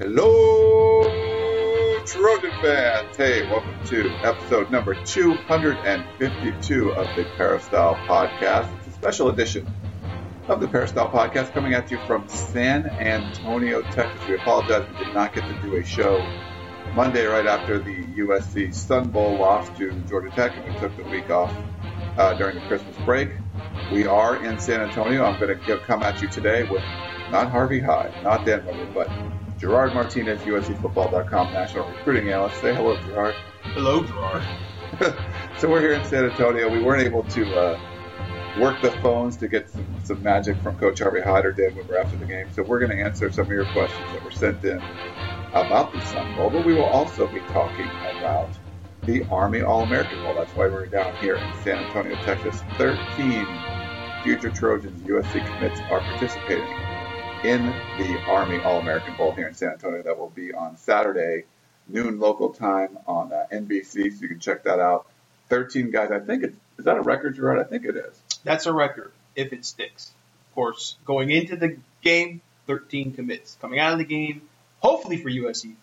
Hello, Trojan fans. Hey, welcome to episode number 252 of the Peristyle Podcast. It's a special edition of the Peristyle Podcast coming at you from San Antonio, Texas. We apologize we did not get to do a show Monday right after the USC Sun Bowl loss to Georgia Tech, and we took the week off uh, during the Christmas break. We are in San Antonio. I'm going to come at you today with not Harvey Hyde, not Dan but Gerard Martinez, USCFootball.com national recruiting analyst. Say hello, Gerard. Hello, Gerard. so we're here in San Antonio. We weren't able to uh, work the phones to get some, some magic from Coach Harvey Hyde or Dan Weber after the game. So we're going to answer some of your questions that were sent in about the Sun Bowl, but we will also be talking about the Army All-American Bowl. That's why we're down here in San Antonio, Texas. 13 future Trojans USC commits are participating in the Army All American Bowl here in San Antonio that will be on Saturday, noon local time on uh, NBC. So you can check that out. 13 guys. I think it's, is that a record, Gerard? I think it is. That's a record if it sticks. Of course, going into the game, 13 commits. Coming out of the game, hopefully for USC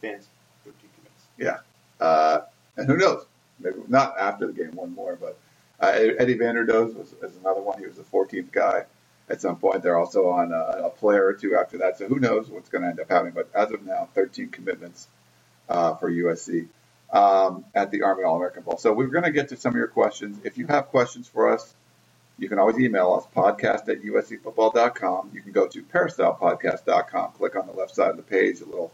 fans, 13 commits. Yeah. Uh, and who knows? Maybe not after the game, one more, but uh, Eddie Vanderdoes was, was another one. He was the 14th guy at some point. They're also on a, a player or two after that, so who knows what's going to end up happening. But as of now, 13 commitments uh, for USC um, at the Army All American Bowl. So we're going to get to some of your questions. If you have questions for us, you can always email us, podcast at uscfootball.com. You can go to peristylepodcast.com, click on the left side of the page, a little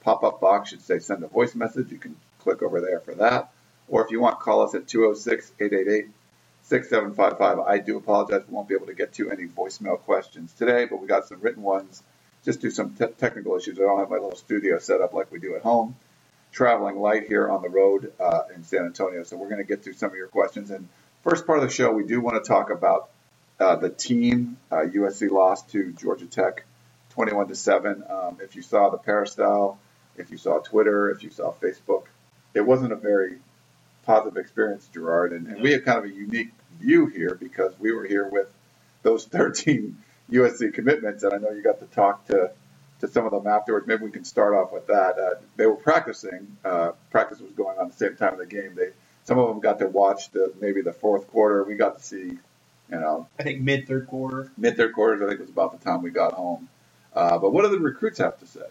pop up box should say send a voice message. You can click over there for that. Or if you want, call us at 206 888 6755. I do apologize. We won't be able to get to any voicemail questions today, but we got some written ones just due to some te- technical issues. I don't have my little studio set up like we do at home. Traveling light here on the road uh, in San Antonio. So we're going to get through some of your questions. And first part of the show, we do want to talk about uh, the team. Uh, USC lost to Georgia Tech 21 to 7. Um, if you saw the peristyle, if you saw Twitter, if you saw Facebook, it wasn't a very positive experience, Gerard. And, and we have kind of a unique view here because we were here with those 13 USC commitments, and I know you got to talk to to some of them afterwards. Maybe we can start off with that. Uh, they were practicing. Uh, practice was going on at the same time of the game. They some of them got to watch the maybe the fourth quarter. We got to see, you know, I think mid third quarter. Mid third quarters, I think was about the time we got home. Uh, but what do the recruits have to say?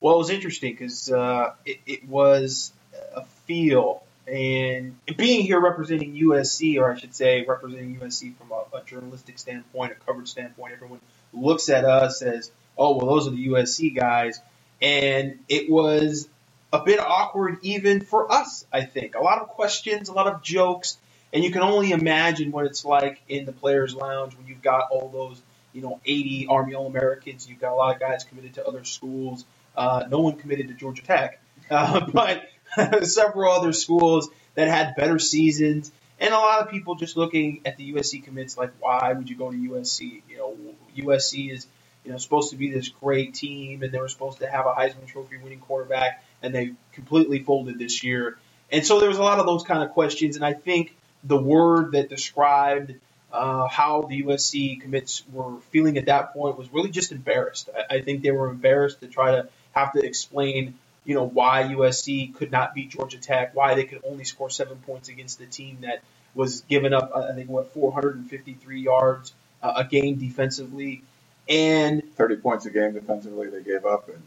Well, it was interesting because uh, it, it was a feel and being here representing USC, or I should say representing USC from a, a, journalistic standpoint, a coverage standpoint, everyone looks at us as, oh, well, those are the USC guys. And it was a bit awkward even for us, I think. A lot of questions, a lot of jokes, and you can only imagine what it's like in the players' lounge when you've got all those, you know, 80 Army All Americans. You've got a lot of guys committed to other schools. Uh, no one committed to Georgia Tech, uh, but several other schools that had better seasons, and a lot of people just looking at the USC commits like, why would you go to USC? You know, USC is you know supposed to be this great team, and they were supposed to have a Heisman Trophy winning quarterback, and they completely folded this year. And so there was a lot of those kind of questions, and I think the word that described uh, how the USC commits were feeling at that point was really just embarrassed. I, I think they were embarrassed to try to have to explain you know, why USC could not beat Georgia Tech, why they could only score seven points against the team that was giving up, I think, what, 453 yards uh, a game defensively. And 30 points a game defensively they gave up. And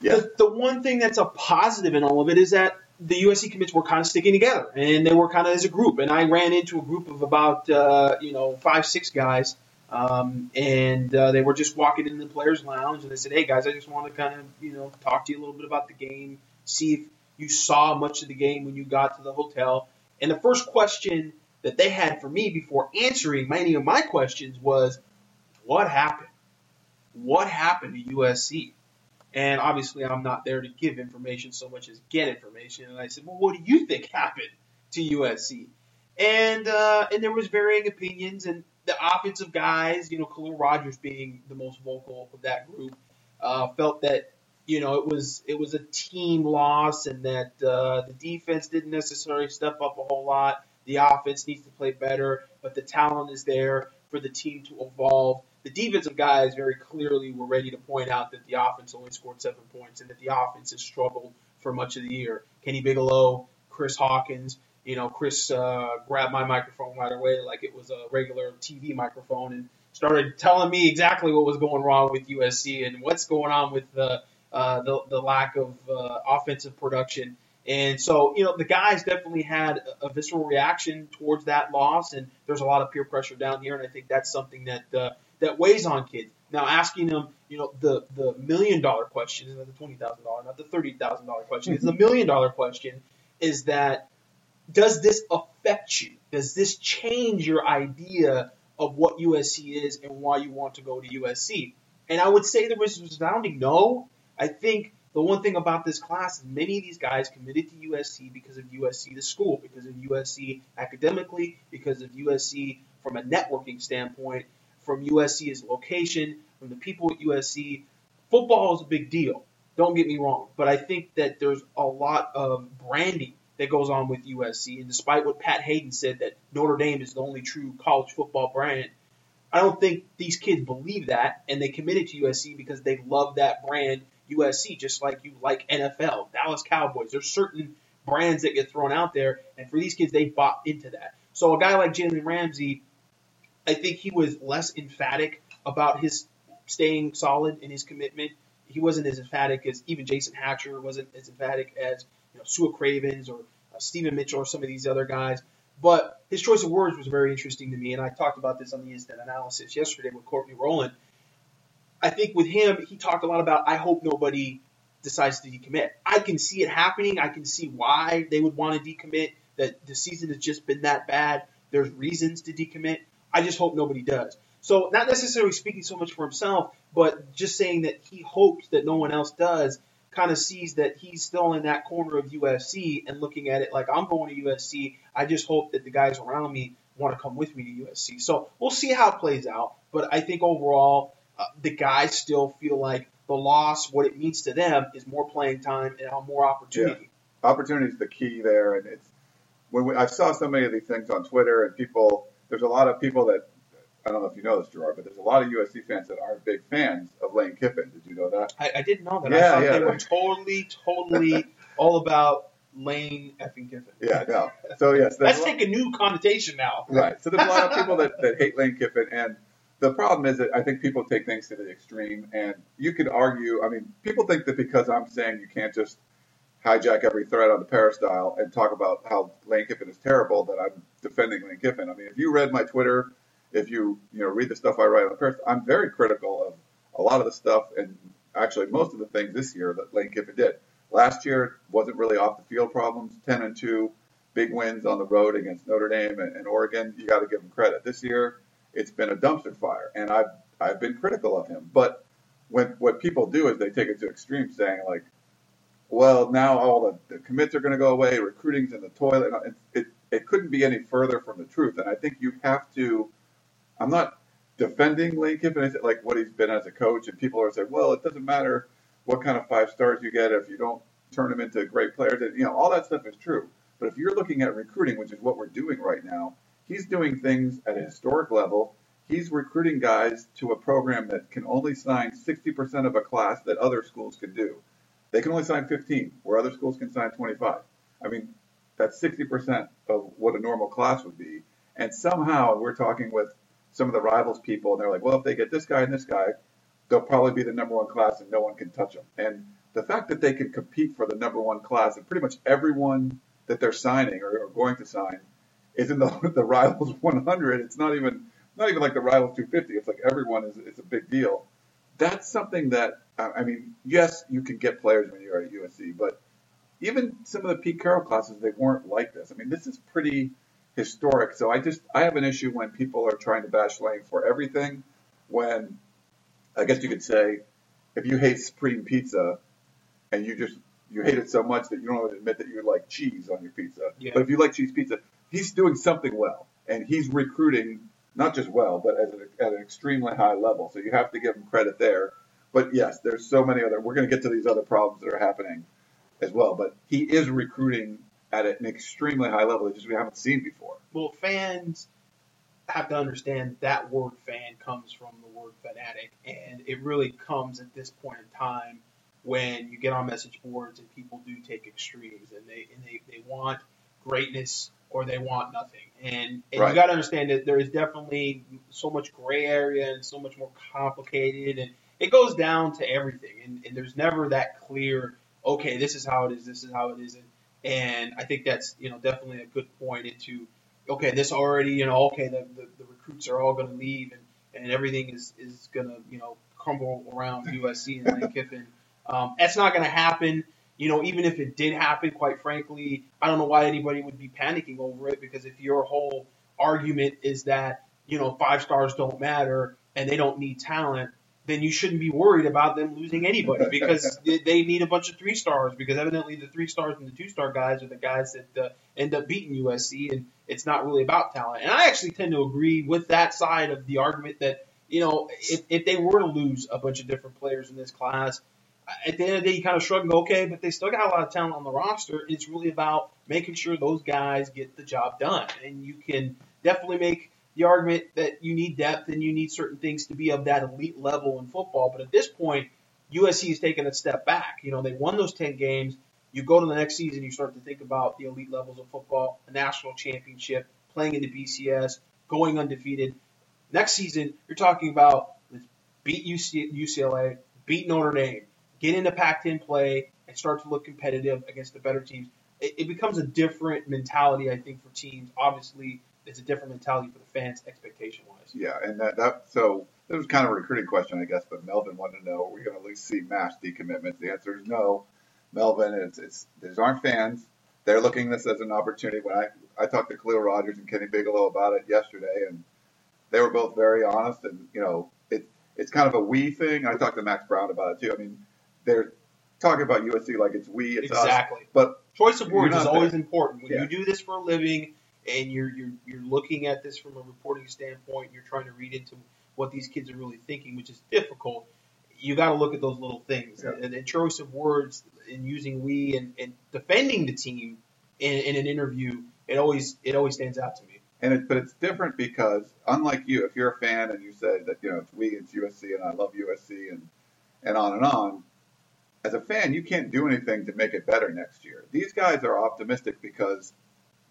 yeah. The, the one thing that's a positive in all of it is that the USC commits were kind of sticking together and they were kind of as a group. And I ran into a group of about, uh, you know, five, six guys um, and uh, they were just walking in the players' lounge, and they said, "Hey guys, I just want to kind of you know talk to you a little bit about the game, see if you saw much of the game when you got to the hotel." And the first question that they had for me before answering many of my questions was, "What happened? What happened to USC?" And obviously, I'm not there to give information so much as get information. And I said, well, what do you think happened to USC? And uh, and there was varying opinions, and the offensive guys, you know, Khaliel Rodgers being the most vocal of that group, uh, felt that you know it was it was a team loss, and that uh, the defense didn't necessarily step up a whole lot. The offense needs to play better, but the talent is there for the team to evolve. The defensive guys very clearly were ready to point out that the offense only scored seven points and that the offense has struggled for much of the year. Kenny Bigelow, Chris Hawkins, you know, Chris uh, grabbed my microphone right away like it was a regular TV microphone and started telling me exactly what was going wrong with USC and what's going on with the uh, the, the lack of uh, offensive production. And so, you know, the guys definitely had a, visceral reaction towards that loss, and there's a lot of peer pressure down here, and I think that's something that uh, that weighs on kids. Now, asking them, you know, the the million dollar question, not the twenty thousand dollar, not the thirty thousand dollar question, it's the million dollar question, is that does this affect you? Does this change your idea of what USC is and why you want to go to USC? And I would say there was resounding no. I think the one thing about this class is many of these guys committed to USC because of USC the school, because of USC academically, because of USC from a networking standpoint, from USC's location, from the people at USC. Football is a big deal. Don't get me wrong, but I think that there's a lot of branding that goes on with USC. And despite what Pat Haden said that Notre Dame is the only true college football brand, I don't think these kids believe that, and they committed to USC because they love that brand USC, just like you like NFL, Dallas Cowboys. There's certain brands that get thrown out there, and for these kids, they bought into that. So a guy like Jalen Ramsey, I think he was less emphatic about his staying solid in his commitment. He wasn't as emphatic as even Jason Hatcher wasn't as emphatic as you know Su'a Cravens or uh, Steven Mitchell or some of these other guys. But his choice of words was very interesting to me, and I talked about this on the instant analysis yesterday with Courtney Rowland. I think with him, he talked a lot about I hope nobody decides to decommit. I can see it happening. I can see why they would want to decommit. That the season has just been that bad. There's reasons to decommit. I just hope nobody does. So not necessarily speaking so much for himself, but just saying that he hopes that no one else does. Kind of sees that he's still in that corner of USC and looking at it like I'm going to USC. I just hope that the guys around me want to come with me to USC. So we'll see how it plays out. But I think overall, uh, the guys still feel like the loss, what it means to them, is more playing time and more opportunity. Yeah. Opportunity is the key there, and it's when we, I saw so many of these things on Twitter, and people, there's a lot of people that I don't know if you know this, Gerard, but there's a lot of USC fans that aren't big fans of Lane Kiffin. Did you know that? I, I didn't know that. Yeah, I thought yeah. they were totally, totally all about Lane effing Kiffin. Yeah, no. So yes, that's take a new connotation now. Right. So there's a lot of people that, that hate Lane Kiffin, and the problem is that I think people take things to the extreme, and you could argue. I mean, people think that because I'm saying you can't just hijack every thread on the peristyle and talk about how Lane Kiffin is terrible, that I'm defending Lane Kiffin. I mean, if you read my Twitter, if you you know read the stuff I write on the peristyle, I'm very critical of a lot of the stuff, and actually most of the things this year that Lane Kiffin did. Last year wasn't really off the field problems, 10 and 2, big wins on the road against Notre Dame and, and Oregon. You got to give him credit. This year it's been a dumpster fire, and I've I've been critical of him. But when what people do is they take it to extreme, saying like, well, now all the, the commits are going to go away, recruiting's in the toilet. It, it it couldn't be any further from the truth, and I think you have to. I'm not defending Lane Kiffin, like what he's been as a coach, and people are saying, well, it doesn't matter what kind of five stars you get if you don't turn them into great players. And, you know, all that stuff is true. But if you're looking at recruiting, which is what we're doing right now, He's doing things at a historic level. He's recruiting guys to a program that can only sign 60% of a class that other schools can do. They can only sign 15, where other schools can sign 25. I mean, that's 60% of what a normal class would be. And somehow we're talking with some of the rivals people, and they're like, well, if they get this guy and this guy, they'll probably be the number one class and no one can touch them. And the fact that they can compete for the number one class and pretty much everyone that they're signing or, or going to sign is in the, the rivals 100. It's not even not even like the rivals 250. It's like everyone is is a big deal. That's something that I mean, yes, you can get players when you're at USC, but even some of the Pete Carroll classes, they weren't like this. I mean, this is pretty historic. So I just I have an issue when people are trying to bash Lane for everything. When I guess you could say if you hate supreme pizza and you just you hate it so much that you don't admit that you like cheese on your pizza. Yeah. But if you like cheese pizza, he's doing something well, and he's recruiting not just well, but an, at an extremely high level. So you have to give him credit there. But yes, there's so many other. We're going to get to these other problems that are happening as well. But he is recruiting at an extremely high level that just we haven't seen before. Well, fans have to understand that word fan comes from the word fanatic, and it really comes at this point in time when you get on message boards and people do take extremes and they and they, they want greatness or they want nothing. And, and Right. you got to understand that there is definitely so much gray area and so much more complicated, and it goes down to everything. And, and there's never that clear, okay, this is how it is, this is how it isn't. And I think that's you know definitely a good point into okay, this already you know okay the, the, the recruits are all going to leave and, and everything is is going to you know crumble around USC and Lane Kiffin. Um, that's not going to happen. You know, even if it did happen, quite frankly, I don't know why anybody would be panicking over it because if your whole argument is that, you know, five stars don't matter and they don't need talent, then you shouldn't be worried about them losing anybody because they need a bunch of three stars because evidently the three stars and the two star guys are the guys that uh, end up beating USC and it's not really about talent. And I actually tend to agree with that side of the argument that, you know, if, if they were to lose a bunch of different players in this class, at the end of the day, you kind of shrug and go, okay, but they still got a lot of talent on the roster. It's really about making sure those guys get the job done. And you can definitely make the argument that you need depth and you need certain things to be of that elite level in football. But at this point, USC is taking a step back. You know, they won those 10 games. You go to the next season, you start to think about the elite levels of football, a national championship, playing in the BCS, going undefeated. Next season, you're talking about beat UC, UCLA, beat Notre Dame, get into Pac-10 play, and start to look competitive against the better teams. It becomes a different mentality, I think, for teams. Obviously, it's a different mentality for the fans, expectation-wise. Yeah, and that, that so that was kind of a recruiting question, I guess. But Melvin wanted to know: Are we going to at least see mass decommitments? The answer is no. Melvin, it's, it's these aren't fans. They're looking at this as an opportunity. When I I talked to Khaliel Rodgers and Kenny Bigelow about it yesterday, and they were both very honest. And you know, it it's kind of a we thing. I talked to Max Browne about it too. I mean, they're talking about USC like it's we, it's us. exactly. But Choice of words is always there. important. When Yeah. you do this for a living and you're, you're you're looking at this from a reporting standpoint, you're trying to read into what these kids are really thinking, which is difficult. You got to look at those little things. Yeah. And, and choice of words and using we and, and defending the team in, in an interview, it always it always stands out to me. And it, but it's different because unlike you, if you're a fan and you say that you know it's we, it's USC, and I love USC, and and on and on, as a fan, you can't do anything to make it better next year. These guys are optimistic because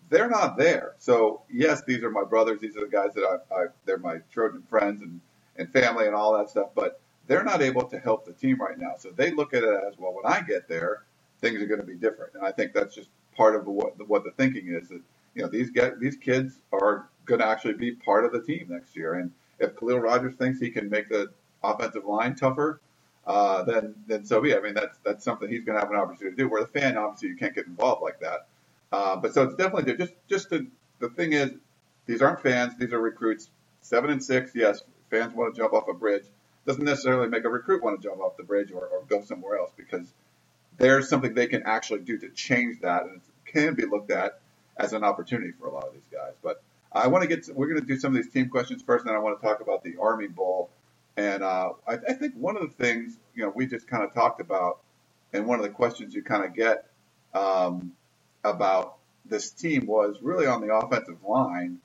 they're not there. So yes, these are my brothers. These are the guys that I, I they're my Trojan friends and and family and all that stuff. But they're not able to help the team right now. So they look at it as well. When I get there, things are going to be different. And I think that's just part of what the, what the thinking is that you know these guys, these kids are going to actually be part of the team next year. And if Khaliel Rodgers thinks he can make the offensive line tougher, uh, then then so be. I mean that's that's something he's going to have an opportunity to do. Where the fan, obviously, you can't get involved like that. Uh, but so it's definitely just just the the thing is these aren't fans; these are recruits. Seven and six, yes, fans want to jump off a bridge. Doesn't necessarily make a recruit want to jump off the bridge or, or go somewhere else because there's something they can actually do to change that, and it can be looked at as an opportunity for a lot of these guys. But I want to get to, we're going to do some of these team questions first, and I want to talk about the Army Bowl. And uh, I, I think one of the things you know we just kind of talked about, and one of the questions you kind of get um, about this team was really on the offensive line.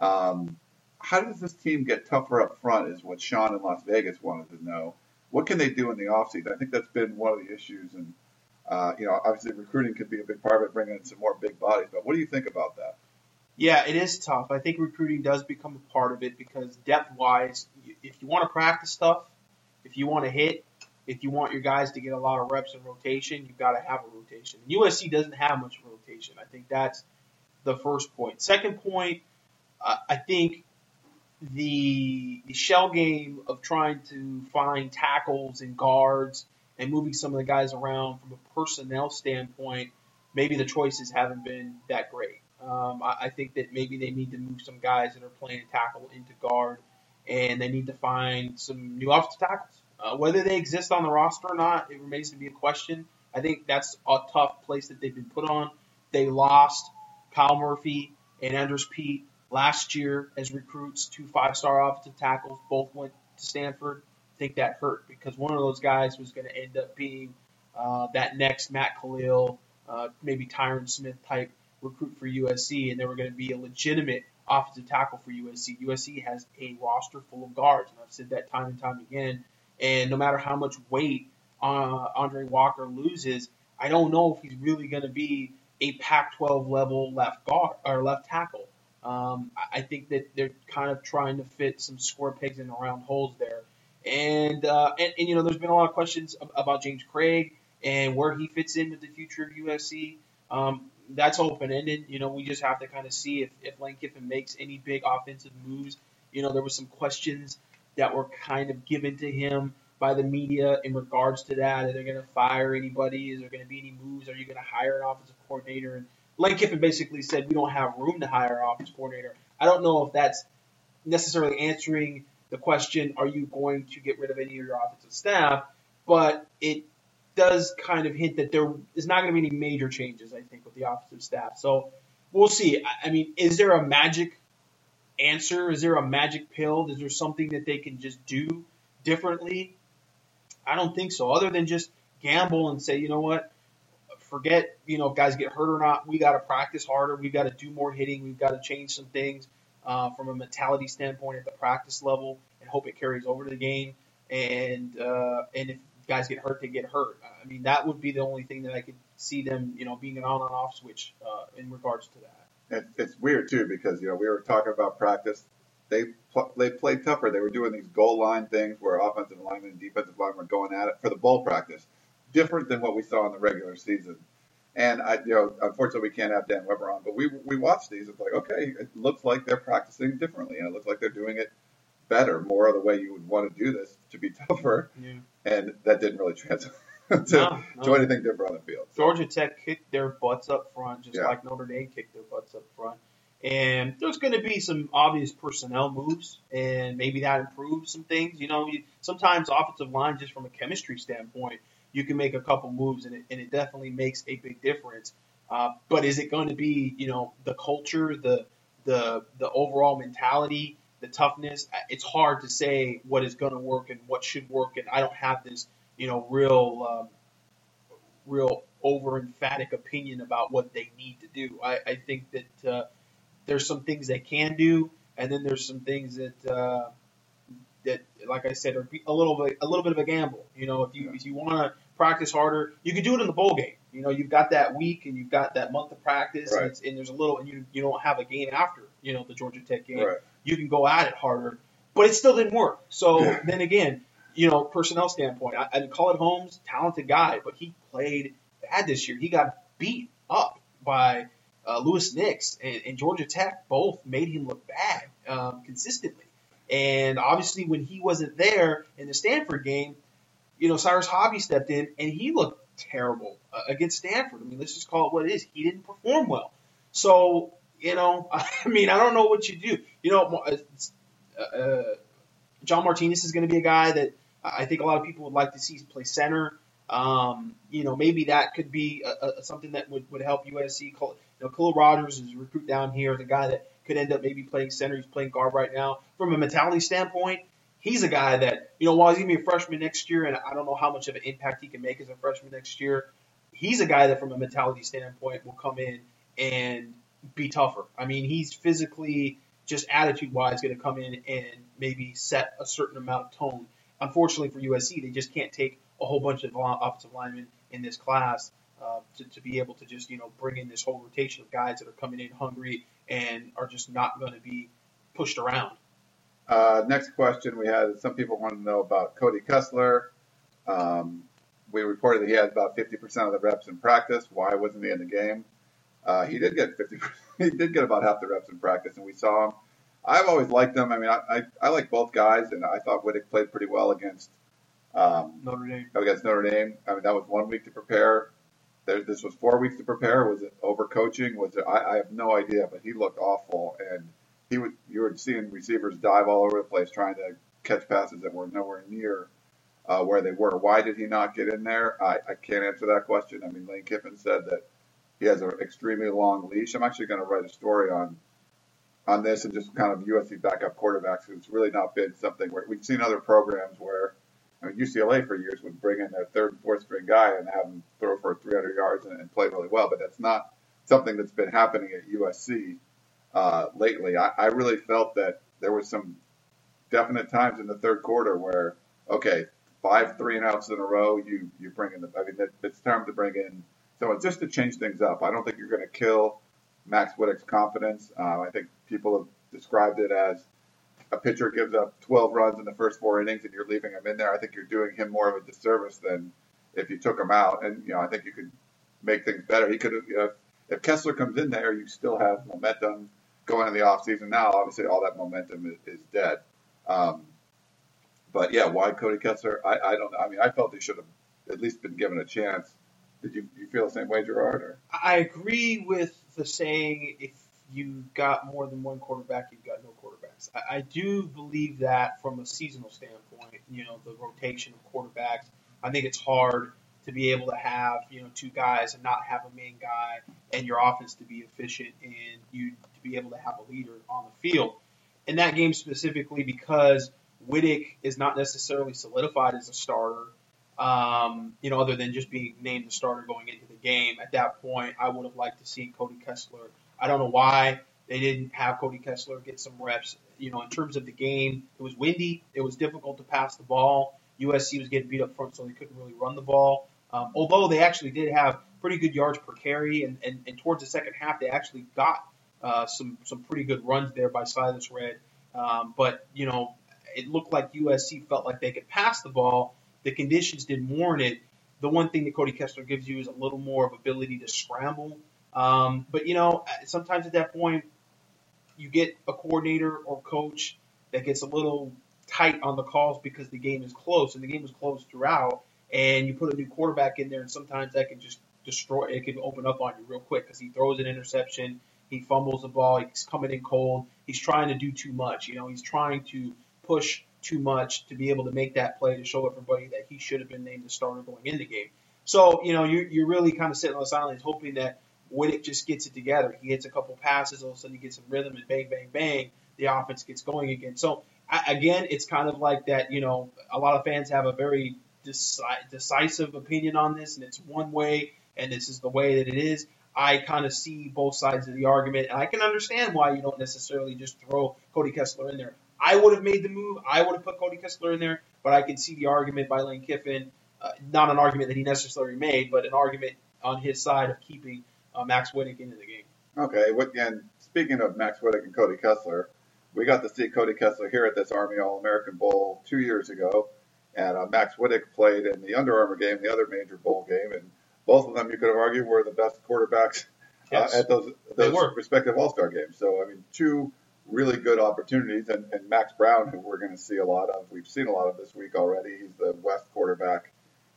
Um, how does this team get tougher up front? Is what Sean in Las Vegas wanted to know. What can they do in the offseason? I think that's been one of the issues, and uh, you know, obviously recruiting could be a big part of it, bringing in some more big bodies. But what do you think about that? Yeah, it is tough. I think recruiting does become a part of it because depth wise, if you want to practice stuff, if you want to hit, if you want your guys to get a lot of reps in rotation, you've got to have a rotation. And USC doesn't have much rotation. I think that's the first point. Second point, uh, I think the, the shell game of trying to find tackles and guards and moving some of the guys around from a personnel standpoint, maybe the choices haven't been that great. Um, I, I think that maybe they need to move some guys that are playing tackle into guard, and they need to find some new offensive tackles. Uh, whether they exist on the roster or not, it remains to be a question. I think that's a tough place that they've been put on. They lost Kyle Murphy and Andrus Peat last year as recruits, two five-star offensive tackles. Both went to Stanford. I think that hurt because one of those guys was going to end up being uh, that next Matt Kalil, uh, maybe Tyron Smith type recruit for USC, and they were going to be a legitimate offensive tackle for USC. USC has a roster full of guards, and I've said that time and time again. And no matter how much weight uh, Aundrey Walker loses, I don't know if he's really going to be a Pac-12 level left guard or left tackle. Um, I think that they're kind of trying to fit some square pegs in the round holes there. And, uh, and, and, you know, there's been a lot of questions about James Cregg and where he fits in with the future of USC. Um, that's open ended. You know, we just have to kind of see if, if Lane Kiffin makes any big offensive moves. You know, there was some questions that were kind of given to him by the media in regards to that. Are they going to fire anybody? Is there going to be any moves? Are you going to hire an offensive coordinator? And Lane Kiffin basically said we don't have room to hire an offensive coordinator. I don't know if that's necessarily answering the question, are you going to get rid of any of your offensive staff? But it does kind of hint that there is not going to be any major changes, I think, with the offensive staff. So we'll see. I mean, is there a magic answer? Is there a magic pill? Is there something that they can just do differently? I don't think so. Other than just gamble and say, you know what, forget, you know, if guys get hurt or not. We got to practice harder. We've got to do more hitting. We've got to change some things uh, from a mentality standpoint at the practice level and hope it carries over to the game. And uh, and if guys get hurt, they get hurt. I mean, that would be the only thing that I could see them, you know, being an on and off switch uh, in regards to that. It, it's weird too because you know we were talking about practice. They they played tougher. They were doing these goal line things where offensive linemen and defensive linemen were going at it for the bowl practice, different than what we saw in the regular season. And I, you know, unfortunately we can't have Dan Weber on, but we we watched these. It's like okay, it looks like they're practicing differently, and it looks like they're doing it better, more of the way you would want to do this to be tougher. Yeah. And that didn't really translate to, no, no. to anything different on the field. Georgia Tech kicked their butts up front, just yeah. like Notre Dame kicked their butts up front. And there's going to be some obvious personnel moves, and maybe that improves some things. You know, you, sometimes offensive line, just from a chemistry standpoint, you can make a couple moves, and it, and it definitely makes a big difference. Uh, but is it going to be, you know, the culture, the the the overall mentality, the toughness? It's hard to say what is going to work and what should work, and I don't have this, you know, real um, real over emphatic opinion about what they need to do. I, I think that uh, there's some things they can do, and then there's some things that uh, that, like I said, are a little bit a little bit of a gamble. You know, if you if you want to practice harder, you can do it in the bowl game. You know, you've got that week and you've got that month of practice, right. and, and, there's a little, and you you don't have a game after you know the Georgia Tech game. Right. You can go at it harder, but it still didn't work. So yeah. then again, you know, personnel standpoint, I, Khaled Holmes, talented guy, but he played bad this year. He got beat up by uh, Louis Nix and, and, Georgia Tech both made him look bad um, consistently. And obviously, when he wasn't there in the Stanford game, you know, Cyrus Hobbi stepped in and he looked terrible uh, against Stanford. I mean, let's just call it what it is. He didn't perform well. So, you know, I mean, I don't know what you do. You know, uh, uh, John Martinez is going to be a guy that I think a lot of people would like to see play center. Um, you know, maybe that could be a, a, something that would, would help USC. You know, Khaliel Rodgers is a recruit down here, the guy that could end up maybe playing center. He's playing guard right now. From a mentality standpoint, he's a guy that, you know, while he's going to be a freshman next year, and I don't know how much of an impact he can make as a freshman next year, he's a guy that, from a mentality standpoint, will come in and be tougher. I mean, he's physically, just attitude wise, going to come in and maybe set a certain amount of tone. Unfortunately for USC, they just can't take a whole bunch of offensive linemen in this class uh, to, to be able to just you know bring in this whole rotation of guys that are coming in hungry and are just not going to be pushed around. Uh, next question we had some people wanted to know about Cody Kessler. Um, we reported that he had about 50% of the reps in practice. Why wasn't he in the game? Uh, he did get 50. he did get about half the reps in practice, and we saw him. I've always liked him. I mean, I, I, I like both guys, and I thought Wittek played pretty well against um, Notre Dame. Against Notre Dame. I mean, that was one week to prepare. There, this was four weeks to prepare. Was it overcoaching? Was it? I, I have no idea, but he looked awful, and he would. You were seeing receivers dive all over the place trying to catch passes that were nowhere near uh, where they were. Why did he not get in there? I, I can't answer that question. I mean, Lane Kiffin said that he has an extremely long leash. I'm actually going to write a story on on this and just kind of USC backup quarterbacks. It's really not been something where we've seen other programs where I mean, UCLA for years would bring in their third and fourth string guy and have him throw for 300 yards and, and play really well, but that's not something that's been happening at USC uh, lately. I, I really felt that there was some definite times in the third quarter where, okay, five three and outs in a row, you you bring in the. I mean, it, it's time to bring in someone just to change things up. I don't think you're going to kill Max Wittek's confidence. Uh, I think people have described it as a pitcher gives up 12 runs in the first four innings and you're leaving him in there. I think you're doing him more of a disservice than if you took him out. And you know, I think you could make things better. He could have. You know, if Kessler comes in there, you still have momentum going in the off season. Now, obviously, all that momentum is, is dead. Um, but yeah, why Cody Kessler? I, I don't know. I mean, I felt he should have at least been given a chance. Did you, you feel the same way, Gerard? Or? I agree with the saying if you got more than one quarterback, you've got no quarterbacks. I, I do believe that from a seasonal standpoint, you know, the rotation of quarterbacks, I think it's hard to be able to have, you know, two guys and not have a main guy and your offense to be efficient and you to be able to have a leader on the field. In that game specifically because Wittek is not necessarily solidified as a starter, um, you know, other than just being named the starter going into the game. At that point, I would have liked to see Cody Kessler. I don't know why they didn't have Cody Kessler get some reps. You know, in terms of the game, it was windy. It was difficult to pass the ball. USC was getting beat up front, so they couldn't really run the ball. Um, although they actually did have pretty good yards per carry, and, and, and towards the second half, they actually got uh, some some pretty good runs there by Silas Redd. Um, but you know, it looked like USC felt like they could pass the ball. The conditions didn't warrant it. The one thing that Cody Kessler gives you is a little more of ability to scramble. Um, but you know, sometimes at that point, you get a coordinator or coach that gets a little tight on the calls because the game is close, and the game was close throughout. And you put a new quarterback in there, and sometimes that can just destroy. It can open up on you real quick because he throws an interception, he fumbles the ball, he's coming in cold, he's trying to do too much. You know, he's trying to push too much to be able to make that play to show everybody that he should have been named the starter going in the game. So, you know, you're, you're really kind of sitting on the sidelines hoping that Wittek just gets it together. He hits a couple passes, all of a sudden he gets some rhythm, and bang, bang, bang, the offense gets going again. So, I, again, it's kind of like that, you know, a lot of fans have a very deci- decisive opinion on this, and it's one way, and this is the way that it is. I kind of see both sides of the argument, and I can understand why you don't necessarily just throw Cody Kessler in there. I would have made the move. I would have put Cody Kessler in there, but I can see the argument by Lane Kiffin. Uh, not an argument that he necessarily made, but an argument on his side of keeping uh, Max Wittek into the game. Okay, and speaking of Max Wittek and Cody Kessler, we got to see Cody Kessler here at this Army All American Bowl two years ago, and uh, Max Wittek played in the Under Armour game, the other major bowl game, and both of them you could have argued were the best quarterbacks uh, at those those respective All Star games. So I mean, two really good opportunities. And, and Max Browne, who we're going to see a lot of, we've seen a lot of this week already. He's the West quarterback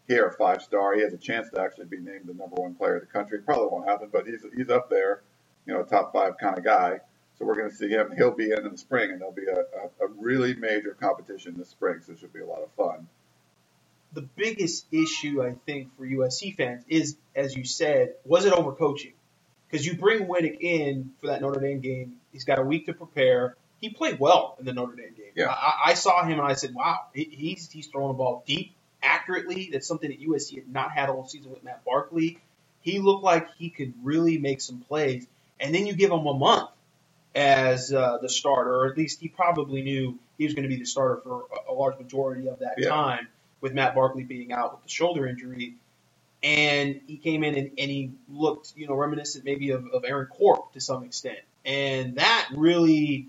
here, five star. He has a chance to actually be named the number one player in the country. Probably won't happen, but he's he's up there, you know, top five kind of guy. So we're going to see him. He'll be in in the spring, and there'll be a, a, a really major competition this spring. So it should be a lot of fun. The biggest issue I think for USC fans is, as you said, was it overcoaching? Because you bring Wittek in for that Notre Dame game, he's got a week to prepare. He played well in the Notre Dame game. Yeah. I, I saw him and I said, wow, he, he's he's throwing the ball deep, accurately. That's something that USC had not had all season with Matt Barkley. He looked like he could really make some plays. And then you give him a month as uh, the starter, or at least he probably knew he was going to be the starter for a, a large majority of that yeah. time, with Matt Barkley being out with the shoulder injury and he came in and, and he looked, you know, reminiscent maybe of, of Aaron Corp to some extent. And that really,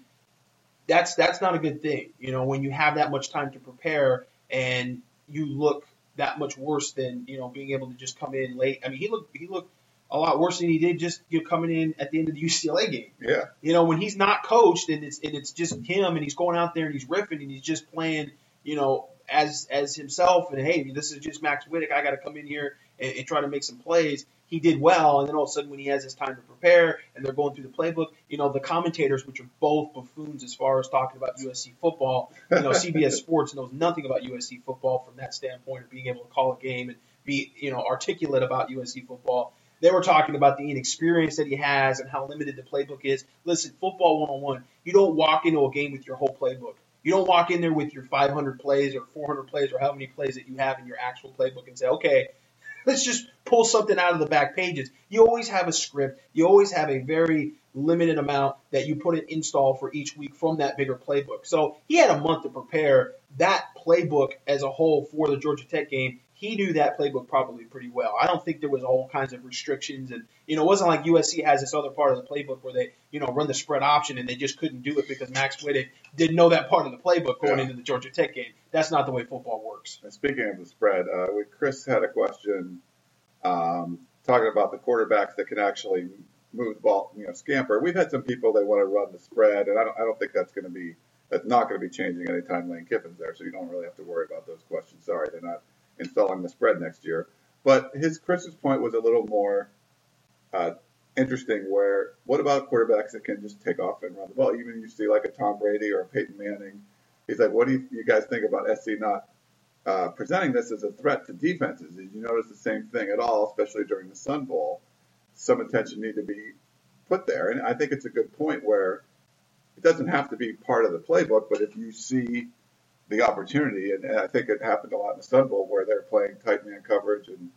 that's that's not a good thing, you know, when you have that much time to prepare and you look that much worse than you know being able to just come in late. I mean, he looked he looked a lot worse than he did just you know, coming in at the end of the UCLA game. Yeah. You know, when he's not coached and it's and it's just him and he's going out there and he's riffing and he's just playing, you know, as as himself and hey, this is just Max Wittek. I got to come in here and, and try to make some plays. He did well, and then all of a sudden when he has his time to prepare and they're going through the playbook, you know, the commentators, which are both buffoons as far as talking about USC football, you know, CBS Sports knows nothing about USC football from that standpoint of being able to call a game and be, you know, articulate about USC football. They were talking about the inexperience that he has and how limited the playbook is. Listen, football 101, you don't walk into a game with your whole playbook. You don't walk in there with your 500 plays or 400 plays or how many plays that you have in your actual playbook and say, okay, let's just pull something out of the back pages. You always have a script. You always have a very limited amount that you put in install for each week from that bigger playbook. So he had a month to prepare that playbook as a whole for the Georgia Tech game he knew that playbook probably pretty well. I don't think there was all kinds of restrictions, and you know, it wasn't like USC has this other part of the playbook where they, you know, run the spread option and they just couldn't do it because Max Wittek didn't know that part of the playbook going yeah. into the Georgia Tech game. That's not the way football works. And speaking of the spread, uh, Chris had a question um, talking about the quarterbacks that can actually move the ball, you know, scamper. We've had some people that want to run the spread, and I don't, I don't think that's going to be that's not going to be changing anytime Lane Kiffin's there, so you don't really have to worry about those questions. Sorry, they're not installing the spread next year. But his Chris's point was a little more uh, interesting. Where what about quarterbacks that can just take off and run the ball? Even you see like a Tom Brady or a Peyton Manning. He's like, what do you, you guys think about SC not uh, presenting this as a threat to defenses? Did you notice the same thing at all, especially during the Sun Bowl? Some attention need to be put there, and I think it's a good point where it doesn't have to be part of the playbook, but if you see the opportunity, and, and I think it happened a lot in the Sun Bowl where they're playing tight man coverage and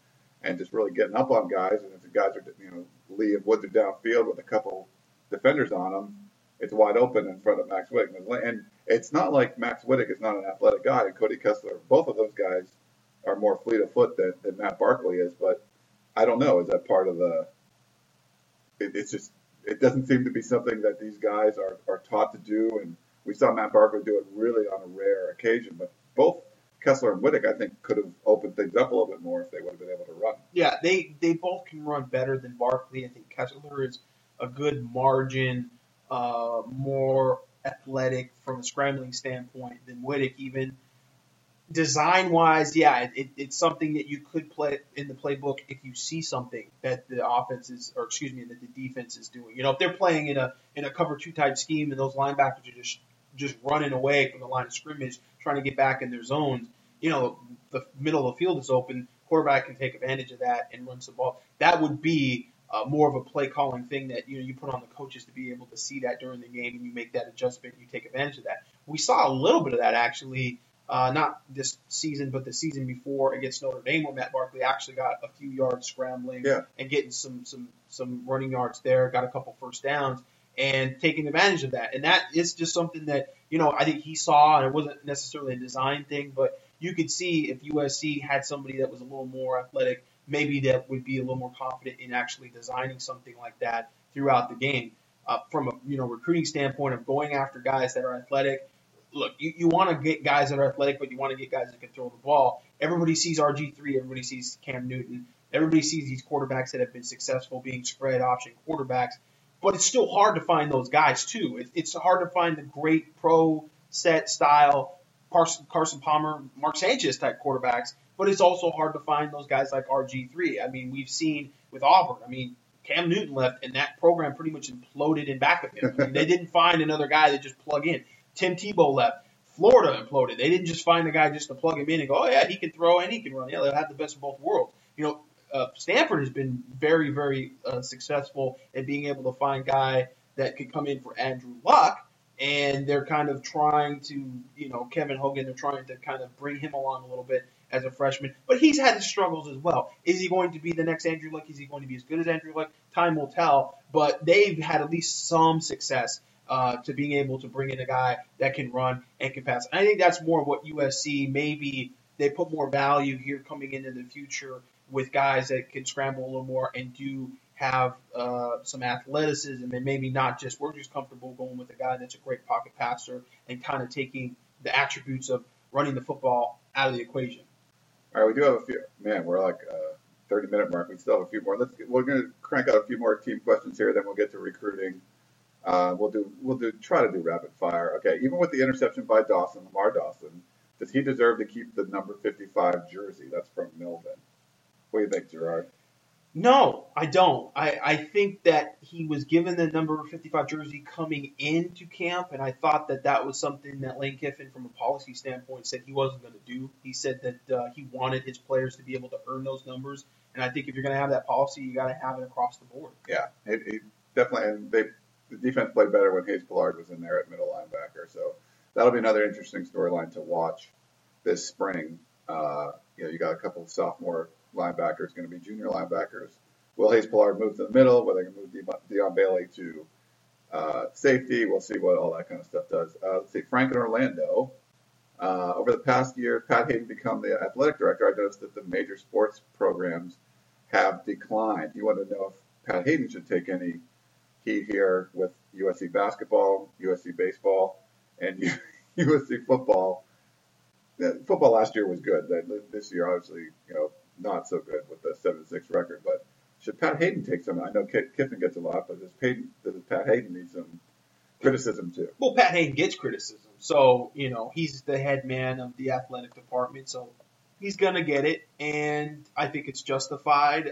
and just really getting up on guys, and if the guys are you know Lee and Woods are downfield with a couple defenders on them, it's wide open in front of Max Wittek. And it's not like Max Wittek is not an athletic guy, and Cody Kessler, both of those guys are more fleet of foot than, than Matt Barkley is. But I don't know, is that part of the? It, it's just it doesn't seem to be something that these guys are, are taught to do, and we saw Matt Barkley do it really on a rare occasion, but both Kessler and Wittek, I think, could have opened things up a little bit more if they would have been able to run. Yeah, they they both can run better than Barkley. I think Kessler is a good margin, uh, more athletic from a scrambling standpoint than Wittek. Even design wise, yeah, it, it's something that you could play in the playbook if you see something that the offense is, or excuse me, that the defense is doing. You know, if they're playing in a in a cover two type scheme and those linebackers are just just running away from the line of scrimmage, trying to get back in their zones. You know, the middle of the field is open. Quarterback can take advantage of that and run some ball. That would be uh, more of a play calling thing that you know you put on the coaches to be able to see that during the game and you make that adjustment. And you take advantage of that. We saw a little bit of that actually. Uh, not this season, but the season before against Notre Dame, where Matt Barkley actually got a few yards scrambling yeah. and getting some some some running yards there, got a couple first downs and taking advantage of that. And that is just something that, you know, I think he saw, and it wasn't necessarily a design thing, but you could see if USC had somebody that was a little more athletic, maybe that would be a little more confident in actually designing something like that throughout the game. Uh, from a you know recruiting standpoint of going after guys that are athletic, look, you, you want to get guys that are athletic, but you want to get guys that can throw the ball. Everybody sees RG3, everybody sees Cam Newton, everybody sees these quarterbacks that have been successful being spread option quarterbacks but it's still hard to find those guys too. It, it's hard to find the great pro set style Carson, Carson Palmer, Mark Sanchez type quarterbacks, but it's also hard to find those guys like RG3. I mean, we've seen with Auburn. I mean, Cam Newton left, and that program pretty much imploded in back of him. I mean, they didn't find another guy that just plug in. Tim Tebow left. Florida imploded. They didn't just find a guy just to plug him in and go, oh yeah, he can throw and he can run. Yeah, they'll have the best of both worlds. You know, uh, Stanford has been very, very uh, successful at being able to find guy that could come in for Andrew Luck, and they're kind of trying to, you know, Kevin Hogan, they're trying to kind of bring him along a little bit as a freshman, but he's had his struggles as well. Is he going to be the next Andrew Luck? Is he going to be as good as Andrew Luck? Time will tell, but they've had at least some success uh, to being able to bring in a guy that can run and can pass. And I think that's more what USC maybe they put more value here coming into the future with guys that can scramble a little more and do have uh, some athleticism and maybe not just we're just comfortable going with a guy that's a great pocket passer and kind of taking the attributes of running the football out of the equation. All right, we do have a few. Man, we're like uh, 30 minute mark. We still have a few more. Let's. Get, we're going to crank out a few more team questions here. Then we'll get to recruiting. Uh, we'll do. We'll do. Try to do rapid fire. Okay. Even with the interception by Dawson, Lamar Dawson, does he deserve to keep the number 55 jersey? That's from Melvin. What do you think, Gerard? No, I don't. I, I think that he was given the number 55 jersey coming into camp, and I thought that that was something that Lane Kiffin, from a policy standpoint, said he wasn't going to do. He said that uh, he wanted his players to be able to earn those numbers, and I think if you're going to have that policy, you got to have it across the board. Yeah, it, it definitely. And they the defense played better when Hayes Pullard was in there at middle linebacker. So that'll be another interesting storyline to watch this spring. Uh, you know, you got a couple of sophomore linebackers going to be junior linebackers. Will Hayes Pullard move to the middle? Will they move Dion Bailey to uh, safety? We'll see what all that kind of stuff does. Uh, let's see, Frank and Orlando. Uh, over the past year, Pat Haden become the athletic director. I noticed that the major sports programs have declined. You want to know if Pat Haden should take any heat here with USC basketball, USC baseball, and USC football. Football last year was good. This year, obviously, you know, not so good with the seven six record. But should Pat Haden take some? I know Kiffin gets a lot, but does, Payton, does Pat Haden need some criticism too? Well, Pat Haden gets criticism, so you know he's the head man of the athletic department, so he's gonna get it, and I think it's justified. Uh,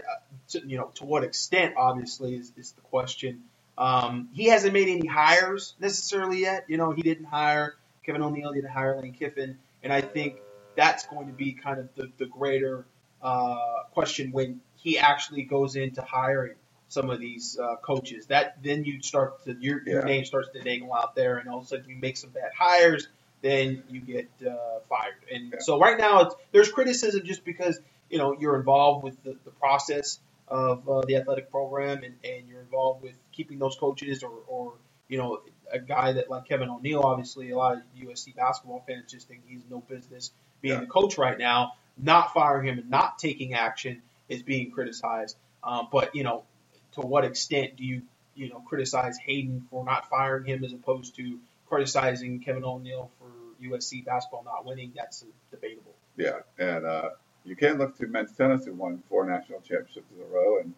to, you know, to what extent, obviously, is, is the question. Um, he hasn't made any hires necessarily yet. You know, he didn't hire Kevin O'Neill, didn't hire Lane Kiffin, and I think that's going to be kind of the, the greater uh, question when he actually goes into hiring some of these uh, coaches. That then you start to your, your name starts to dangle out there, and all of a sudden you make some bad hires, then you get uh, fired. And yeah. so right now it's, there's criticism just because you know you're involved with the, the process of uh, the athletic program, and, and you're involved with keeping those coaches, or, or you know a guy that like Kevin O'Neill, obviously a lot of USC basketball fans just think he's no business being yeah. the coach right now not firing him and not taking action is being criticized. Um, but you know, to what extent do you you know criticize Haden for not firing him as opposed to criticizing Kevin O'Neill for USC basketball not winning? That's debatable. Yeah, and uh, you can look to men's tennis who won four national championships in a row, and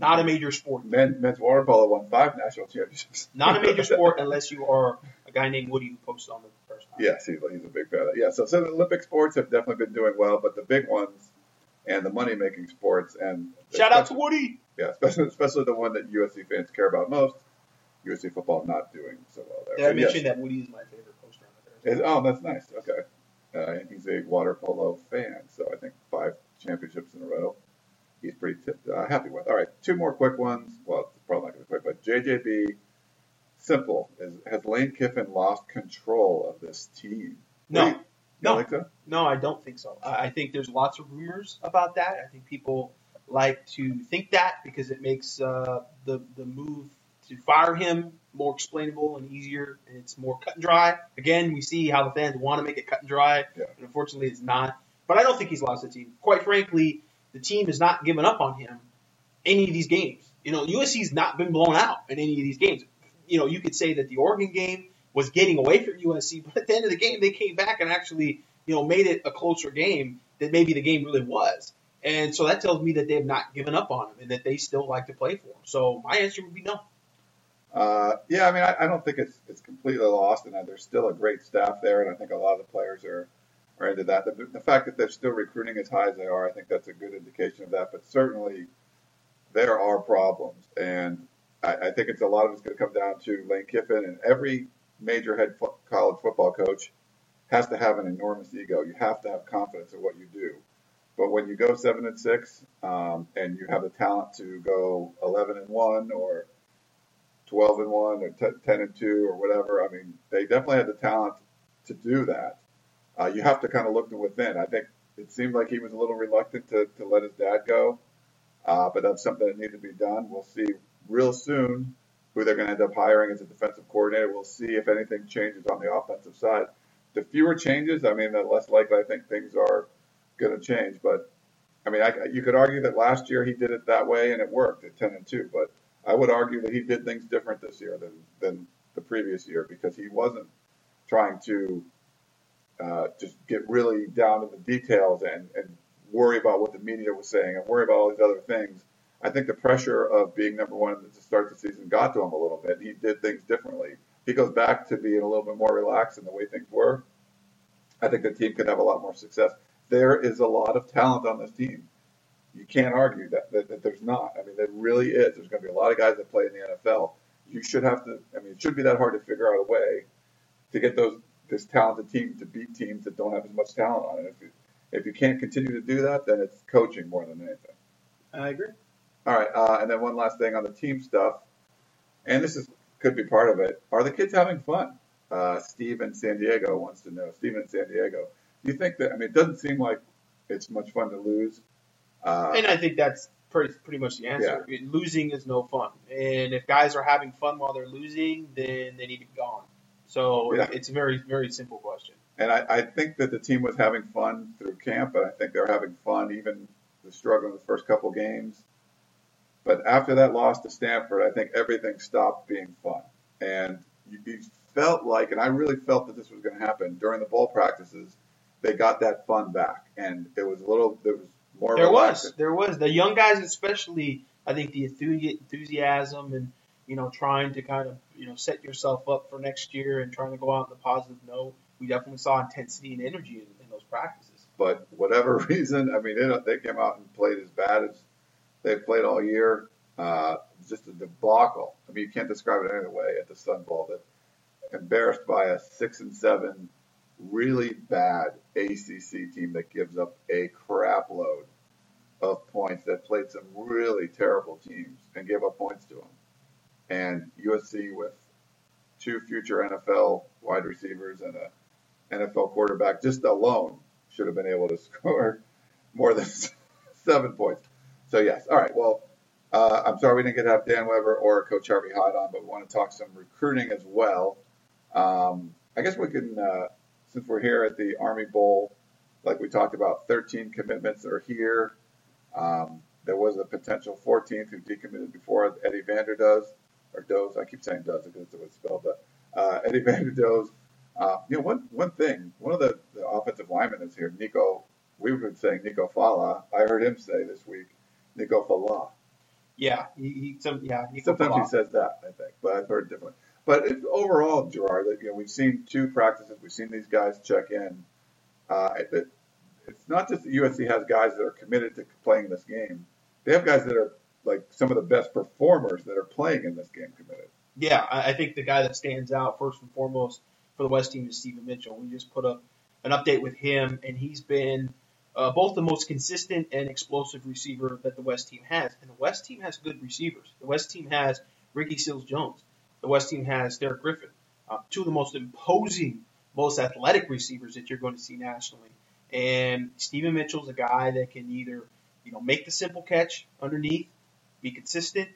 not a major sport. Men, men's water polo won five national championships. not a major sport unless you are a guy named Woody who posts on the Yes, he's, he's a big fan of that. Yeah, so, so the Olympic sports have definitely been doing well, but the big ones and the money making sports and shout out to Woody. Yeah, especially especially the one that USC fans care about most. USC football not doing so well there. Did I mention yes. that Woody is my favorite poster on the Oh, that's nice. Okay, uh, and he's a water polo fan, so I think five championships in a row. He's pretty t- uh, happy with. All right, two more quick ones. Well, it's probably not going to be quick, but JJB simple. Is, has Lane Kiffin lost control of this team? No. You, no, like no, I don't think so. I think there's lots of rumors about that. I think people like to think that because it makes uh, the the move to fire him more explainable and easier, and it's more cut and dry. Again, we see how the fans want to make it cut and dry, yeah. and unfortunately, it's not. But I don't think he's lost the team. Quite frankly, the team has not given up on him any of these games. You know, USC's not been blown out in any of these games you know, you could say that the Oregon game was getting away from USC, but at the end of the game, they came back and actually, you know, made it a closer game than maybe the game really was. And so that tells me that they have not given up on him and that they still like to play for him. So my answer would be no. Uh, yeah, I mean, I, I, don't think it's it's completely lost, and there's still a great staff there, and I think a lot of the players are are into that. The, the fact that they're still recruiting as high as they are, I think that's a good indication of that. But certainly, there are problems, and I, I think it's a lot of it's going to come down to Lane Kiffin and every major head fo- college football coach has to have an enormous ego. You have to have confidence in what you do. But when you go seven and six, um, and you have the talent to go eleven and one or twelve and one or t- ten and two or whatever, I mean, they definitely had the talent to do that. Uh, you have to kind of look to within. I think it seemed like he was a little reluctant to, to let his dad go, uh, but that's something that needed to be done. We'll see real soon who they're going to end up hiring as a defensive coordinator. We'll see if anything changes on the offensive side. The fewer changes, I mean, the less likely I think things are going to change. But I mean, I, you could argue that last year he did it that way and it worked at 10 and 2. But I would argue that he did things different this year than than the previous year because he wasn't trying to uh, just get really down to the details and, and worry about what the media was saying and worry about all these other things I think the pressure of being number one to start the season got to him a little bit. He did things differently. He goes back to being a little bit more relaxed in the way things were. I think the team could have a lot more success. There is a lot of talent on this team. you can't argue that, that, that there's not. I mean, there really is. There's going to be a lot of guys that play in the NFL. You should have to. I mean, it should be that hard to figure out a way to get those this talented team to beat teams that don't have as much talent on it. If you, if you can't continue to do that, then it's coaching more than anything. I agree. All right, uh, and then one last thing on the team stuff, and this is could be part of it. Are the kids having fun? Uh, Steve in San Diego wants to know. Steve in San Diego, do you think that? I mean, it doesn't seem like it's much fun to lose. Uh, And I think that's pretty, pretty much the answer. Losing is no fun. And if guys are having fun while they're losing, then they need to be gone. So Yeah. it's a very, very simple question. And I, I think that the team was having fun through camp, and I think they're having fun even the struggle in the first couple games. But after that loss to Stanford, I think everything stopped being fun. And you, you felt like, and I really felt that this was going to happen during the bowl practices, they got that fun back. And it was a little, there was more There relaxed. was, there was the young guys, especially. I think the enthusiasm and you know trying to kind of you know set yourself up for next year and trying to go out on a positive note. We definitely saw intensity and energy in, in those practices. but whatever reason, I mean, they, they came out and played as bad as they've played all year. Uh, just a debacle. I mean, you can't describe it any other way at the Sun Bowl. That embarrassed by a six and seven, really bad ACC team that gives up a crap load of points that played some really terrible teams and gave up points to them. And USC with two future NFL wide receivers and a NFL quarterback just alone should have been able to score more than seven points. So yes, all right. Well, uh, I'm sorry we didn't get to have Dan Weber or Coach Harvey Hyde on, but we want to talk some recruiting as well. Um, I guess we can, uh, since we're here at the Army Bowl, like we talked about, 13 commitments are here. Um, there was a potential 14th who decommitted before Eddie Vander does, or Does. I keep saying does because the way it's spelled, but uh, Eddie Vander does. Uh, you know, one one thing, one of the, the offensive linemen is here, Nico. We've been saying Nico Falah. I heard him say this week, Falah. Yeah, he, he some yeah. He Sometimes he says that, I think, but I've heard differently. But it, overall, Gerard, you know, we've seen two practices. We've seen these guys check in. Uh, it, it's not just that USC has guys that are committed to playing this game. They have guys that are like some of the best performers that are playing in this game committed. yeah, I, I think the guy that stands out first and foremost for the West team is Steven Mitchell. We just put up an update with him, and he's been uh, both the most consistent and explosive receiver that the West team has. And the West team has good receivers. The West team has Ricky Seals Jones. The West team has Derek Griffin, uh, two of the most imposing, most athletic receivers that you're going to see nationally. And Steven Mitchell's a guy that can either, you know, make the simple catch underneath, be consistent,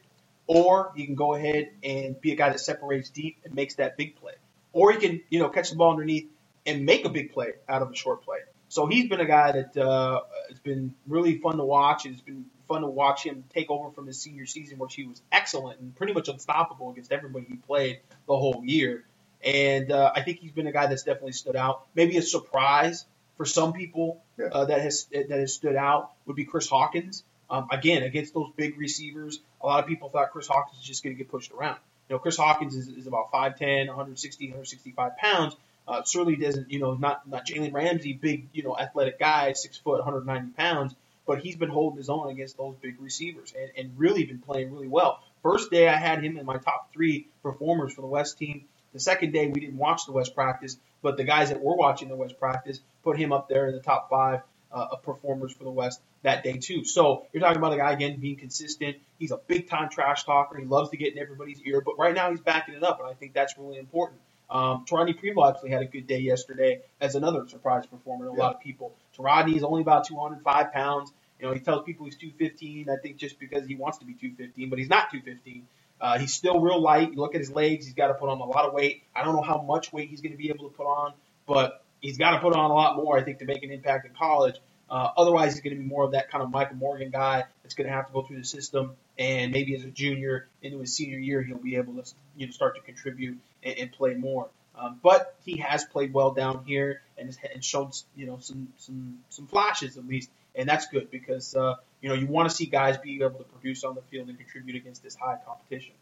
or he can go ahead and be a guy that separates deep and makes that big play. Or he can, you know, catch the ball underneath and make a big play out of a short play. So he's been a guy that uh, it's been really fun to watch. It's been fun to watch him take over from his senior season, where he was excellent and pretty much unstoppable against everybody he played the whole year. And uh, I think he's been a guy that's definitely stood out. Maybe a surprise for some people Yeah. uh, that has that has stood out would be Chris Hawkins. Um, again, against those big receivers, a lot of people thought Chris Hawkins was just going to get pushed around. You know, Chris Hawkins is, is about 5'10", 160, 165 pounds. Uh, certainly doesn't, you know, not not Jalen Ramsey, big, you know, athletic guy, six foot, 190 pounds, but he's been holding his own against those big receivers and, and really been playing really well. First day I had him in my top three performers for the West team. The second day we didn't watch the West practice, but the guys that were watching the West practice put him up there in the top five uh, of performers for the West that day too. So you're talking about a guy again being consistent. He's a big time trash talker. He loves to get in everybody's ear, but right now he's backing it up, and I think that's really important. Um, Tarani Primo actually had a good day yesterday as another surprise performer to a lot of people. Tarani is only about 205 pounds. You know, he tells people he's 215. I think just because he wants to be 215, but he's not 215. Uh, he's still real light. You look at his legs; he's got to put on a lot of weight. I don't know how much weight he's going to be able to put on, but he's got to put on a lot more, I think, to make an impact in college. Uh, otherwise, he's going to be more of that kind of Michael Morgan guy that's going to have to go through the system, and maybe as a junior into his senior year, he'll be able to you know start to contribute and, and play more. Um, but he has played well down here and, and shown you know some some some flashes at least, and that's good because uh, you know you want to see guys be able to produce on the field and contribute against this high competition.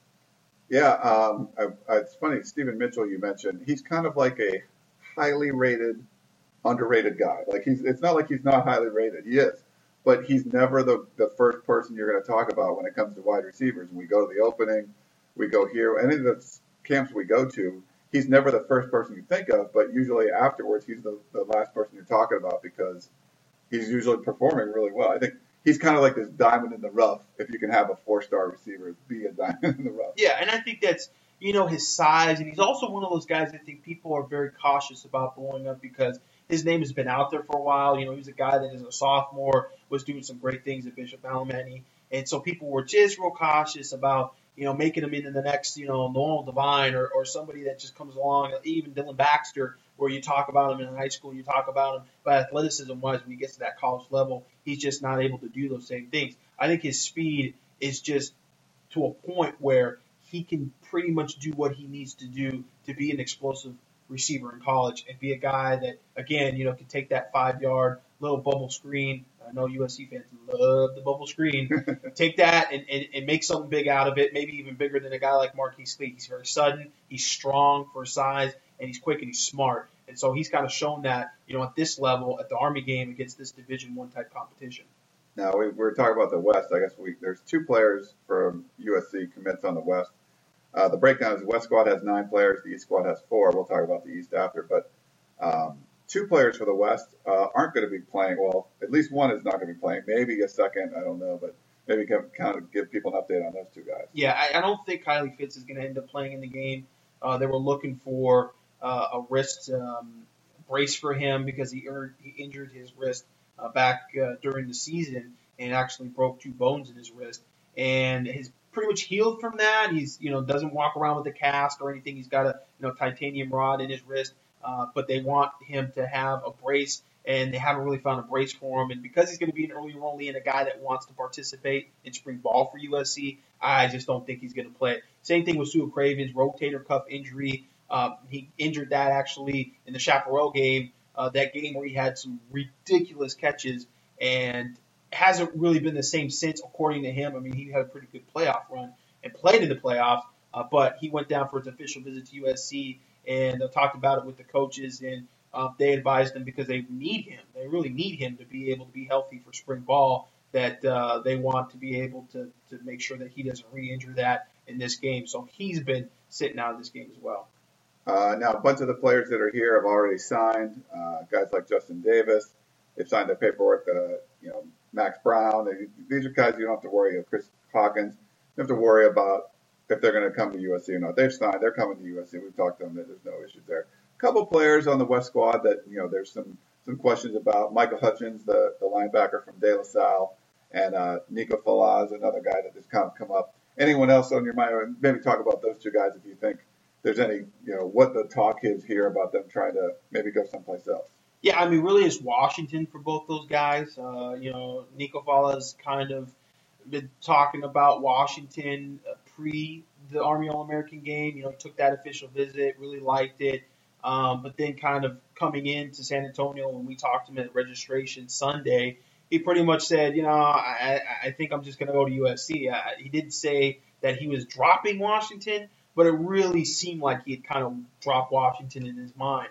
Yeah, um, I, I, it's funny. Steven Mitchell, you mentioned, he's kind of like a highly rated, underrated guy. Like he's, it's not like he's not highly rated. He is, but he's never the, the first person you're going to talk about when it comes to wide receivers. When we go to the opening, we go here, any of the camps we go to, he's never the first person you think of, but usually afterwards, he's the, the last person you're talking about because he's usually performing really well. I think he's kind of like this diamond in the rough. If you can have a four star receiver, be a diamond in the rough. Yeah, and I think that's you know his size, and he's also one of those guys I think people are very cautious about blowing up because his name has been out there for a while. You know, he's a guy that is a sophomore, was doing some great things at Bishop Alemany, and so people were just real cautious about you know making him into the next you know Noel Devine or, or somebody that just comes along, even Dillon Baxter, where you talk about him in high school, you talk about him, but athleticism wise, when he gets to that college level, he's just not able to do those same things. I think his speed is just to a point where he can pretty much do what he needs to do to be an explosive receiver in college and be a guy that, again, you know, can take that five yard little bubble screen. I know USC fans love the bubble screen. take that and, and, and make something big out of it, maybe even bigger than a guy like Marquise Lee. He's very sudden, he's strong for his size, and he's quick and he's smart. And so he's kind of shown that, you know, at this level, at the Army game against this Division One type competition. Now we, we're talking about the West. I guess we there's two players from USC commits on the West. Uh, the breakdown is the West squad has nine players, the East squad has four. We'll talk about the East after, but um, two players for the West uh, aren't going to be playing. Well, at least one is not going to be playing. Maybe a second, I don't know, but maybe can kind of give people an update on those two guys. Yeah, I, I don't think Kylie Fitts is going to end up playing in the game. Uh, they were looking for uh, a wrist um, brace for him because he, he injured his wrist uh, back uh, during the season and actually broke two bones in his wrist. And his pretty much healed from that. He's you know doesn't walk around with a cast or anything. He's got a you know titanium rod in his wrist, uh, but they want him to have a brace, and they haven't really found a brace for him. And because he's going to be an early enrollee and a guy that wants to participate in spring ball for USC, I just don't think he's going to play. Same thing with Su'a Cravens, rotator cuff injury. Um, he injured that actually in the Chaparral game, uh, that game where he had some ridiculous catches and hasn't really been the same since, according to him. I mean, he had a pretty good playoff run and played in the playoffs, uh, but he went down for his official visit to USC and talked about it with the coaches, and uh, they advised him because they need him. They really need him to be able to be healthy for spring ball. That uh, they want to be able to to make sure that he doesn't re-injure that in this game. So he's been sitting out of this game as well. Uh, now, a bunch of the players that are here have already signed. Uh, guys like Justin Davis, they've signed their paperwork. Uh, you know, Max Browne. They, these are guys you don't have to worry about. Chris Hawkins. You don't have to worry about if they're going to come to USC or not. They've signed. They're coming to USC. We've talked to them. There's no issues there. A couple players on the West squad that you know there's some some questions about. Michael Hutchings, the the linebacker from De La Salle, and uh, Nico Falah's, another guy that has kind of come up. Anyone else on your mind? Maybe talk about those two guys if you think there's any, you know, what the talk is here about them trying to maybe go someplace else. Yeah, I mean, really, it's Washington for both those guys. Uh, you know, Nico Falah's kind of been talking about Washington pre the Army All American game. You know, took that official visit, really liked it. Um, but then, kind of coming into San Antonio when we talked to him at registration Sunday, he pretty much said, you know, I, I think I'm just going to go to USC. I, he didn't say that he was dropping Washington, but it really seemed like he had kind of dropped Washington in his mind.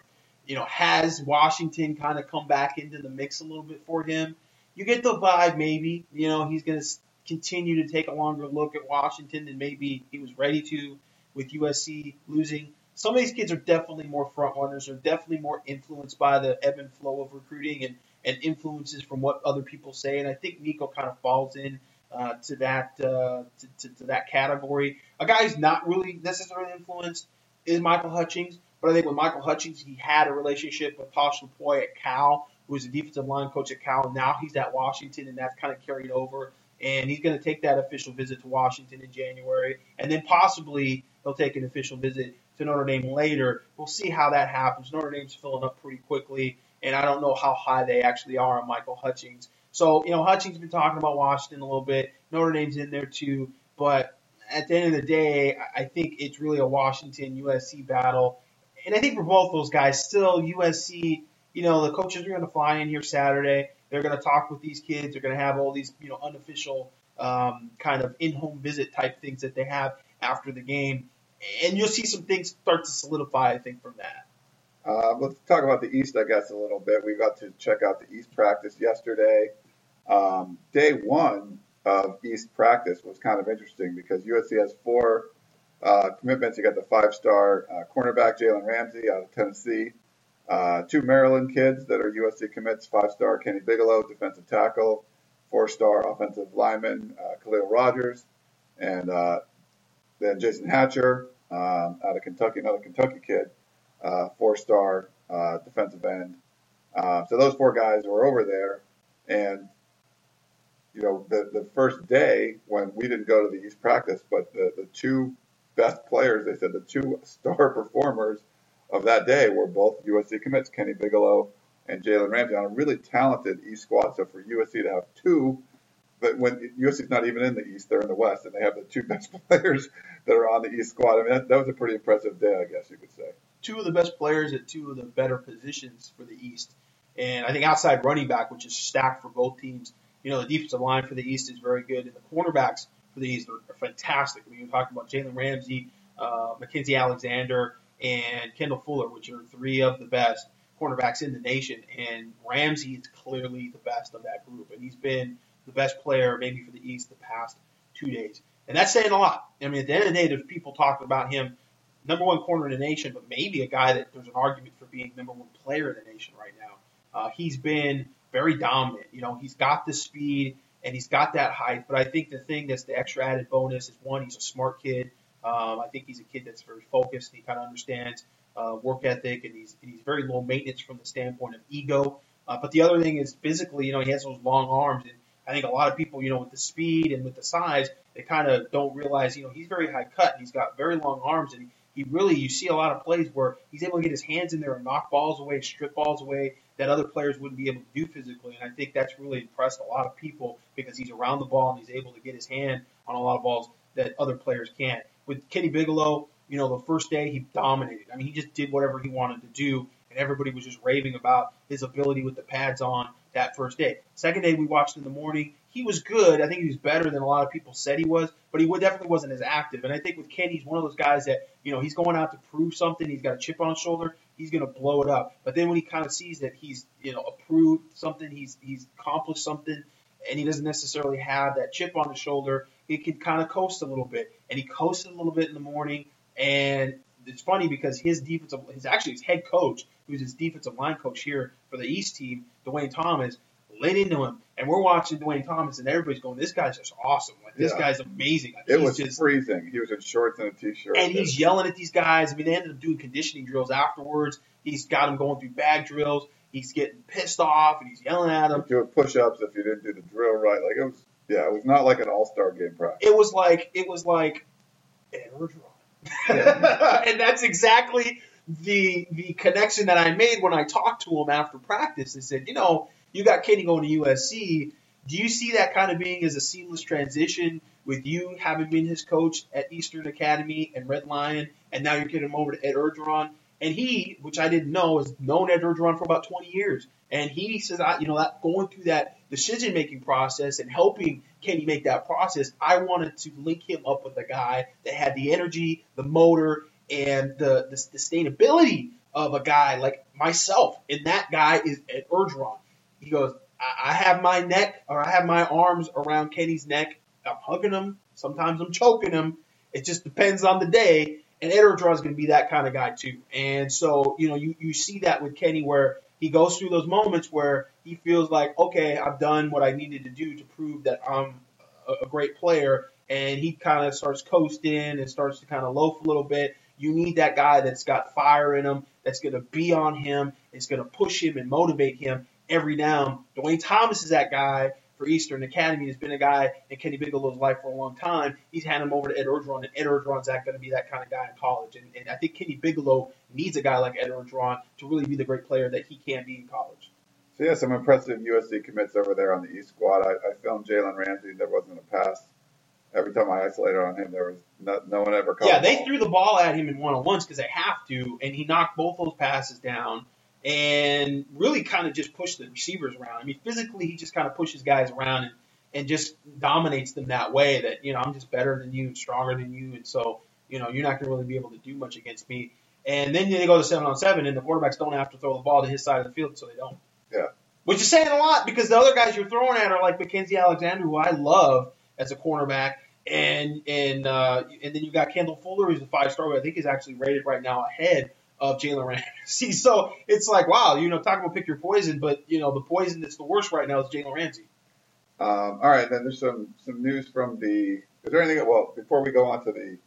You know, has Washington kind of come back into the mix a little bit for him? You get the vibe, maybe. You know, he's going to continue to take a longer look at Washington than maybe he was ready to with USC losing. Some of these kids are definitely more front runners, are definitely more influenced by the ebb and flow of recruiting and, and influences from what other people say. And I think Nico kind of falls in uh, to that uh, to, to, to, that category. A guy who's not really necessarily influenced is Michael Hutchings, but I think with Michael Hutchings, he had a relationship with Tosh Lupoi at Cal, who was a defensive line coach at Cal. Now he's at Washington, and that's kind of carried over. And he's going to take that official visit to Washington in January, and then possibly he'll take an official visit to Notre Dame later. We'll see how that happens. Notre Dame's filling up pretty quickly, and I don't know how high they actually are on Michael Hutchings. So, you know, Hutchings been talking about Washington a little bit. Notre Dame's in there too. But at the end of the day, I think it's really a Washington USC battle. And I think for both those guys, still USC, you know, the coaches are going to fly in here Saturday. They're going to talk with these kids. They're going to have all these, you know, unofficial um, kind of in-home visit type things that they have after the game. And you'll see some things start to solidify, I think, from that. Uh, let's talk about the East, I guess, a little bit. We got to check out the East practice yesterday. Um, day one of East practice was kind of interesting because USC has four uh, commitments. You got the five-star uh, cornerback Jalen Ramsey out of Tennessee, uh, two Maryland kids that are USC commits, five-star Kenny Bigelow, defensive tackle, four-star offensive lineman uh, Khaliel Rodgers, and uh, then Jason Hatcher um, out of Kentucky, another Kentucky kid, uh, four-star uh, defensive end. So those four guys were over there, and you know the the first day when we didn't go to the East practice, but the the two best players, they said the two star performers of that day were both USC commits, Kenny Bigelow and Jalen Ramsey, on a really talented East squad. So for USC to have two, but when USC's not even in the East, they're in the West, and they have the two best players that are on the East squad. I mean, that, that was a pretty impressive day, I guess you could say. Two of the best players at two of the better positions for the East. And I think outside running back, which is stacked for both teams, you know, the defensive line for the East is very good, and the cornerbacks for the East are, are fantastic. I mean, you're talking about Jalen Ramsey, uh, Mackensie Alexander, and Kendall Fuller, which are three of the best cornerbacks in the nation. And Ramsey is clearly the best of that group, and he's been the best player maybe for the East the past two days. And that's saying a lot. I mean, at the end of the day, there's people talking about him, number one corner in the nation, but maybe a guy that there's an argument for being number one player in the nation right now. Uh, he's been very dominant. You know, he's got the speed and he's got that height. But I think the thing that's the extra added bonus is one, he's a smart kid. Um, I think he's a kid that's very focused. He kind of understands uh, work ethic, and he's and he's very low maintenance from the standpoint of ego. Uh, but the other thing is physically, you know, he has those long arms, and I think a lot of people, you know, with the speed and with the size, they kind of don't realize, you know, he's very high cut. And he's got very long arms, and he really, you see a lot of plays where he's able to get his hands in there and knock balls away, strip balls away that other players wouldn't be able to do physically. And I think that's really impressed a lot of people because he's around the ball and he's able to get his hand on a lot of balls that other players can't. With Kenny Bigelow, you know, the first day he dominated. I mean, he just did whatever he wanted to do, and everybody was just raving about his ability with the pads on that first day. Second day we watched in the morning. He was good. I think he was better than a lot of people said he was, but he definitely wasn't as active. And I think with Kenny, he's one of those guys that, you know, he's going out to prove something. He's got a chip on his shoulder. He's going to blow it up. But then when he kind of sees that he's, you know, approved something, he's he's accomplished something, and he doesn't necessarily have that chip on his shoulder, he can kind of coast a little bit. And he coasted a little bit in the morning. And it's funny because his defensive, his actually his head coach, who's his defensive line coach here for the East team, Dwayne Thomas, laid into him. And we're watching Dwayne Thomas, and everybody's going, "This guy's just awesome! Like this Yeah. guy's amazing!" Like, It was just, freezing. He was in shorts and a t-shirt. and he's yelling at these guys. I mean, they ended up doing conditioning drills afterwards. He's got them going through bag drills. He's getting pissed off, and he's yelling at them. doing push-ups if you didn't do the drill right. Like it was, yeah, it was not like an all-star game practice. It was like it was like Ed Orgeron. Yeah. and that's exactly the the connection that I made when I talked to him after practice. I said, you know, you got Kenny going to USC. Do you see that kind of being as a seamless transition with you having been his coach at Eastern Academy and Red Lion, and now you're getting him over to Ed Orgeron? And he, which I didn't know, has known Ed Orgeron for about 20 years. And he says, I, you know, that going through that decision making process and helping Kenny make that process, I wanted to link him up with a guy that had the energy, the motor, and the, the sustainability of a guy like myself. And that guy is Ed Orgeron. He goes, I, I have my neck or I have my arms around Kenny's neck. I'm hugging him. Sometimes I'm choking him. It just depends on the day. And Ed is going to be that kind of guy too. And so, you know, you, you see that with Kenny where he goes through those moments where he feels like, okay, I've done what I needed to do to prove that I'm a, a great player. And he kind of starts coasting and starts to kind of loaf a little bit. You need that guy that's got fire in him, that's going to be on him, is going to push him and motivate him every down. Dwayne Thomas is that guy for Eastern Academy. He's been a guy in Kenny Bigelow's life for a long time. He's handed him over to Ed Orgeron, and Ed Orgeron's that going to be that kind of guy in college. And, and I think Kenny Bigelow needs a guy like Ed Orgeron to really be the great player that he can be in college. So yeah, some impressive USC commits over there on the East squad. I, I filmed Jalen Ramsey. There wasn't a pass. Every time I isolated on him, there was no, no one ever caught. Yeah, the they threw the ball at him in one on ones because they have to, and he knocked both those passes down and really kind of just pushed the receivers around. I mean, physically, he just kind of pushes guys around and, and just dominates them that way that, you know, I'm just better than you and stronger than you. And so, you know, you're not going to really be able to do much against me. And then they go to seven on seven, and the quarterbacks don't have to throw the ball to his side of the field, so they don't. Which is saying a lot because the other guys you're throwing at are like Mackensie Alexander, who I love as a cornerback, and and uh, and then you got Kendall Fuller, who's a five star, who I think is actually rated right now ahead of Jalen Ramsey. So it's like, wow, you know, talk about pick your poison, but you know, the poison that's the worst right now is Jalen Ramsey. Um, all right, then there's some some news from the. Is there anything? Well, before we go on to the,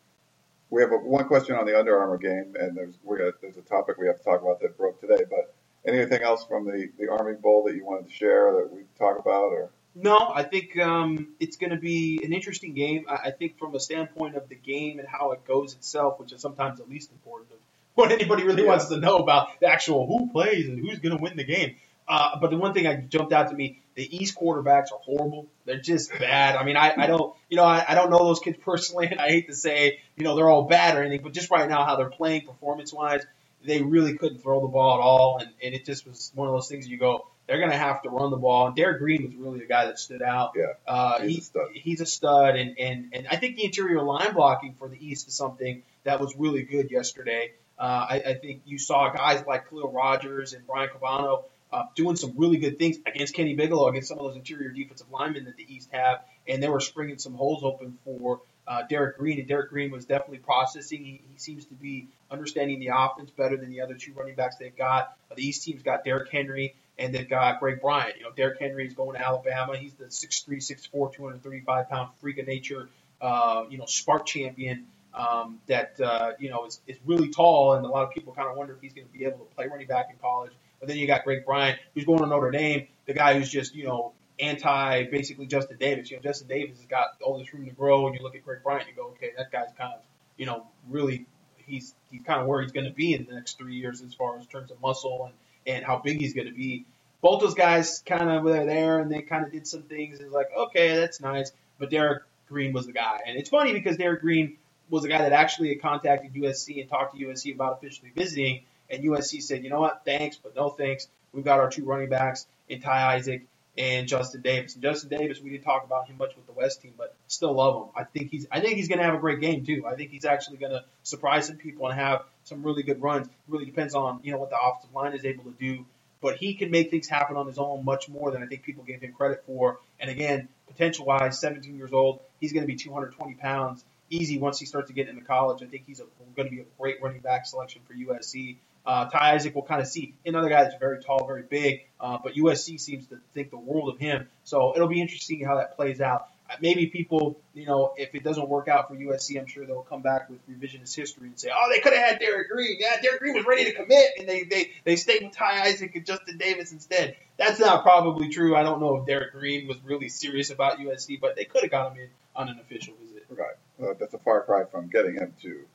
we have a, one question on the Under Armour game, and there's we got, there's a topic we have to talk about that broke today. But anything else from the the Army Bowl that you wanted to share that we talk about, or No, I think um, it's going to be an interesting game. I, I think from a standpoint of the game and how it goes itself, which is sometimes the least important of what anybody really Yeah. wants to know about the actual who plays and who's going to win the game. Uh, but the one thing that jumped out to me, the East quarterbacks are horrible. They're just bad. I mean, I, I don't, you know, I, I don't know those kids personally, and I hate to say, you know, they're all bad or anything, but just right now how they're playing performance wise, they really couldn't throw the ball at all, and, and it just was one of those things you go, they're going to have to run the ball. And Derrick Green was really a guy that stood out. Yeah, uh, he's he- a stud. He's a stud, and, and, and I think the interior line blocking for the East is something that was really good yesterday. Uh, I, I think you saw guys like Khaliel Rodgers and Brian Cabano uh, doing some really good things against Kenny Bigelow, against some of those interior defensive linemen that the East have, and they were springing some holes open for uh, Derrick Green. And Derrick Green was definitely processing. He, he seems to be understanding the offense better than the other two running backs they've got. Uh, the East team's got Derrick Henry and they've got Greg Bryant. You know, Derrick Henry is going to Alabama. He's the 6'3", 6'4", 235 pound freak of nature, uh, you know, SPARQ champion um, that uh, you know is, is really tall, and a lot of people kind of wonder if he's going to be able to play running back in college. But then you got Greg Bryant, who's going to Notre Dame, the guy who's just you know anti basically Justin Davis. You know, Justin Davis has got all this room to grow, and you look at Greg Bryant, you go, okay, that guy's kind of you know really he's he's kind of where he's going to be in the next three years as far as terms of muscle and and how big he's going to be. Both those guys kind of were there, and they kind of did some things. It's like, okay, that's nice. But Derrick Green was the guy, and it's funny because Derrick Green was the guy that actually had contacted USC and talked to USC about officially visiting, and USC said, you know what, thanks, but no thanks. We've got our two running backs in Ty Isaac and Justin Davis. And Justin Davis, we didn't talk about him much with the West team, but still love him. I think he's I think he's going to have a great game too. I think he's actually going to surprise some people and have some really good runs. It really depends on you know what the offensive line is able to do. But he can make things happen on his own much more than I think people gave him credit for. And again, potential wise, 17 years old, he's going to be 220 pounds easy once he starts to get into college. I think he's going to be a great running back selection for USC. Uh, Ty Isaac will kind of see another guy that's very tall, very big, uh, but USC seems to think the world of him. So it'll be interesting how that plays out. Uh, Maybe people, you know, if it doesn't work out for USC, I'm sure they'll come back with revisionist history and say, "Oh, they could have had Derrick Green. Yeah, Derrick Green was ready to commit, and they they they stayed with Ty Isaac and Justin Davis instead." That's not probably true. I don't know if Derrick Green was really serious about USC, but they could have got him in on an official visit. Right. Uh, that's a far cry from getting him to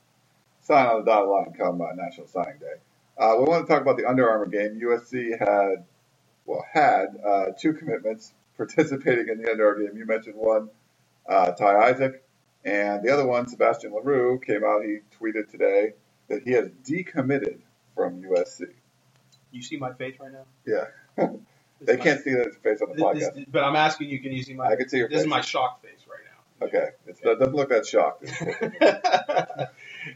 sign on the dotted line come uh, National Signing Day. Uh, we want to talk about the Under Armour game. USC had, well, had uh, two commitments participating in the Under Armour game. You mentioned one, uh, Ty Isaac, and the other one, Sebastian LaRue, came out. He tweeted today that he has decommitted from USC. You see my face right now? Yeah. They can't see that face on the podcast. this- but I'm asking you, can you see my? I can see your face. This face. is my shocked face right now. Okay. It's, it doesn't look that shocked.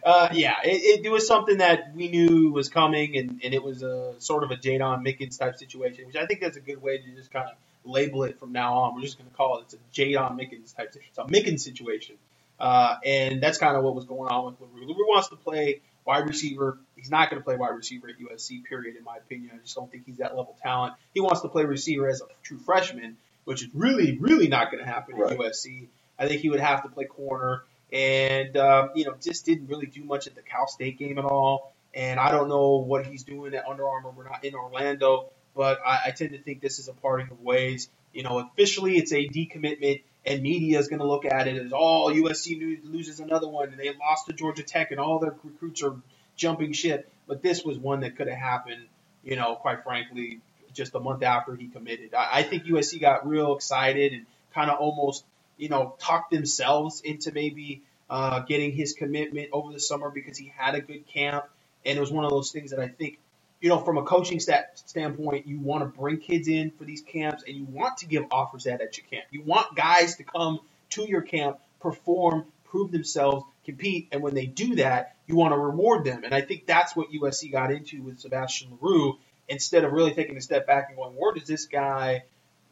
uh, yeah, it, it was something that we knew was coming, and, and it was a sort of a Jaydon Mickens type situation, which I think that's a good way to just kind of label it from now on. We're just going to call it it's a Jaydon Mickens type. It's a Mickens situation, uh, and that's kind of what was going on with Larue. Larue wants to play wide receiver. He's not going to play wide receiver at USC. Period. In my opinion, I just don't think he's that level talent. He wants to play receiver as a true freshman, which is really, really not going to happen Right. at USC. I think he would have to play corner and um, you know just didn't really do much at the Cal State game at all. And I don't know what he's doing at Under Armour. We're not in Orlando, but I, I tend to think this is a parting of ways. You know, officially it's a decommitment, and media is going to look at it as oh USC lo- loses another one, and they lost to Georgia Tech, and all their recruits are jumping ship. But this was one that could have happened. You know, quite frankly, just a month after he committed. I, I think USC got real excited and kind of almost you know, talked themselves into maybe uh, getting his commitment over the summer because he had a good camp. And it was one of those things that I think, you know, from a coaching stat standpoint, you want to bring kids in for these camps and you want to give offers at at your camp. You want guys to come to your camp, perform, prove themselves, compete, and when they do that, you want to reward them. And I think that's what USC got into with Sebastian LaRue. instead of really taking a step back and going, where does this guy,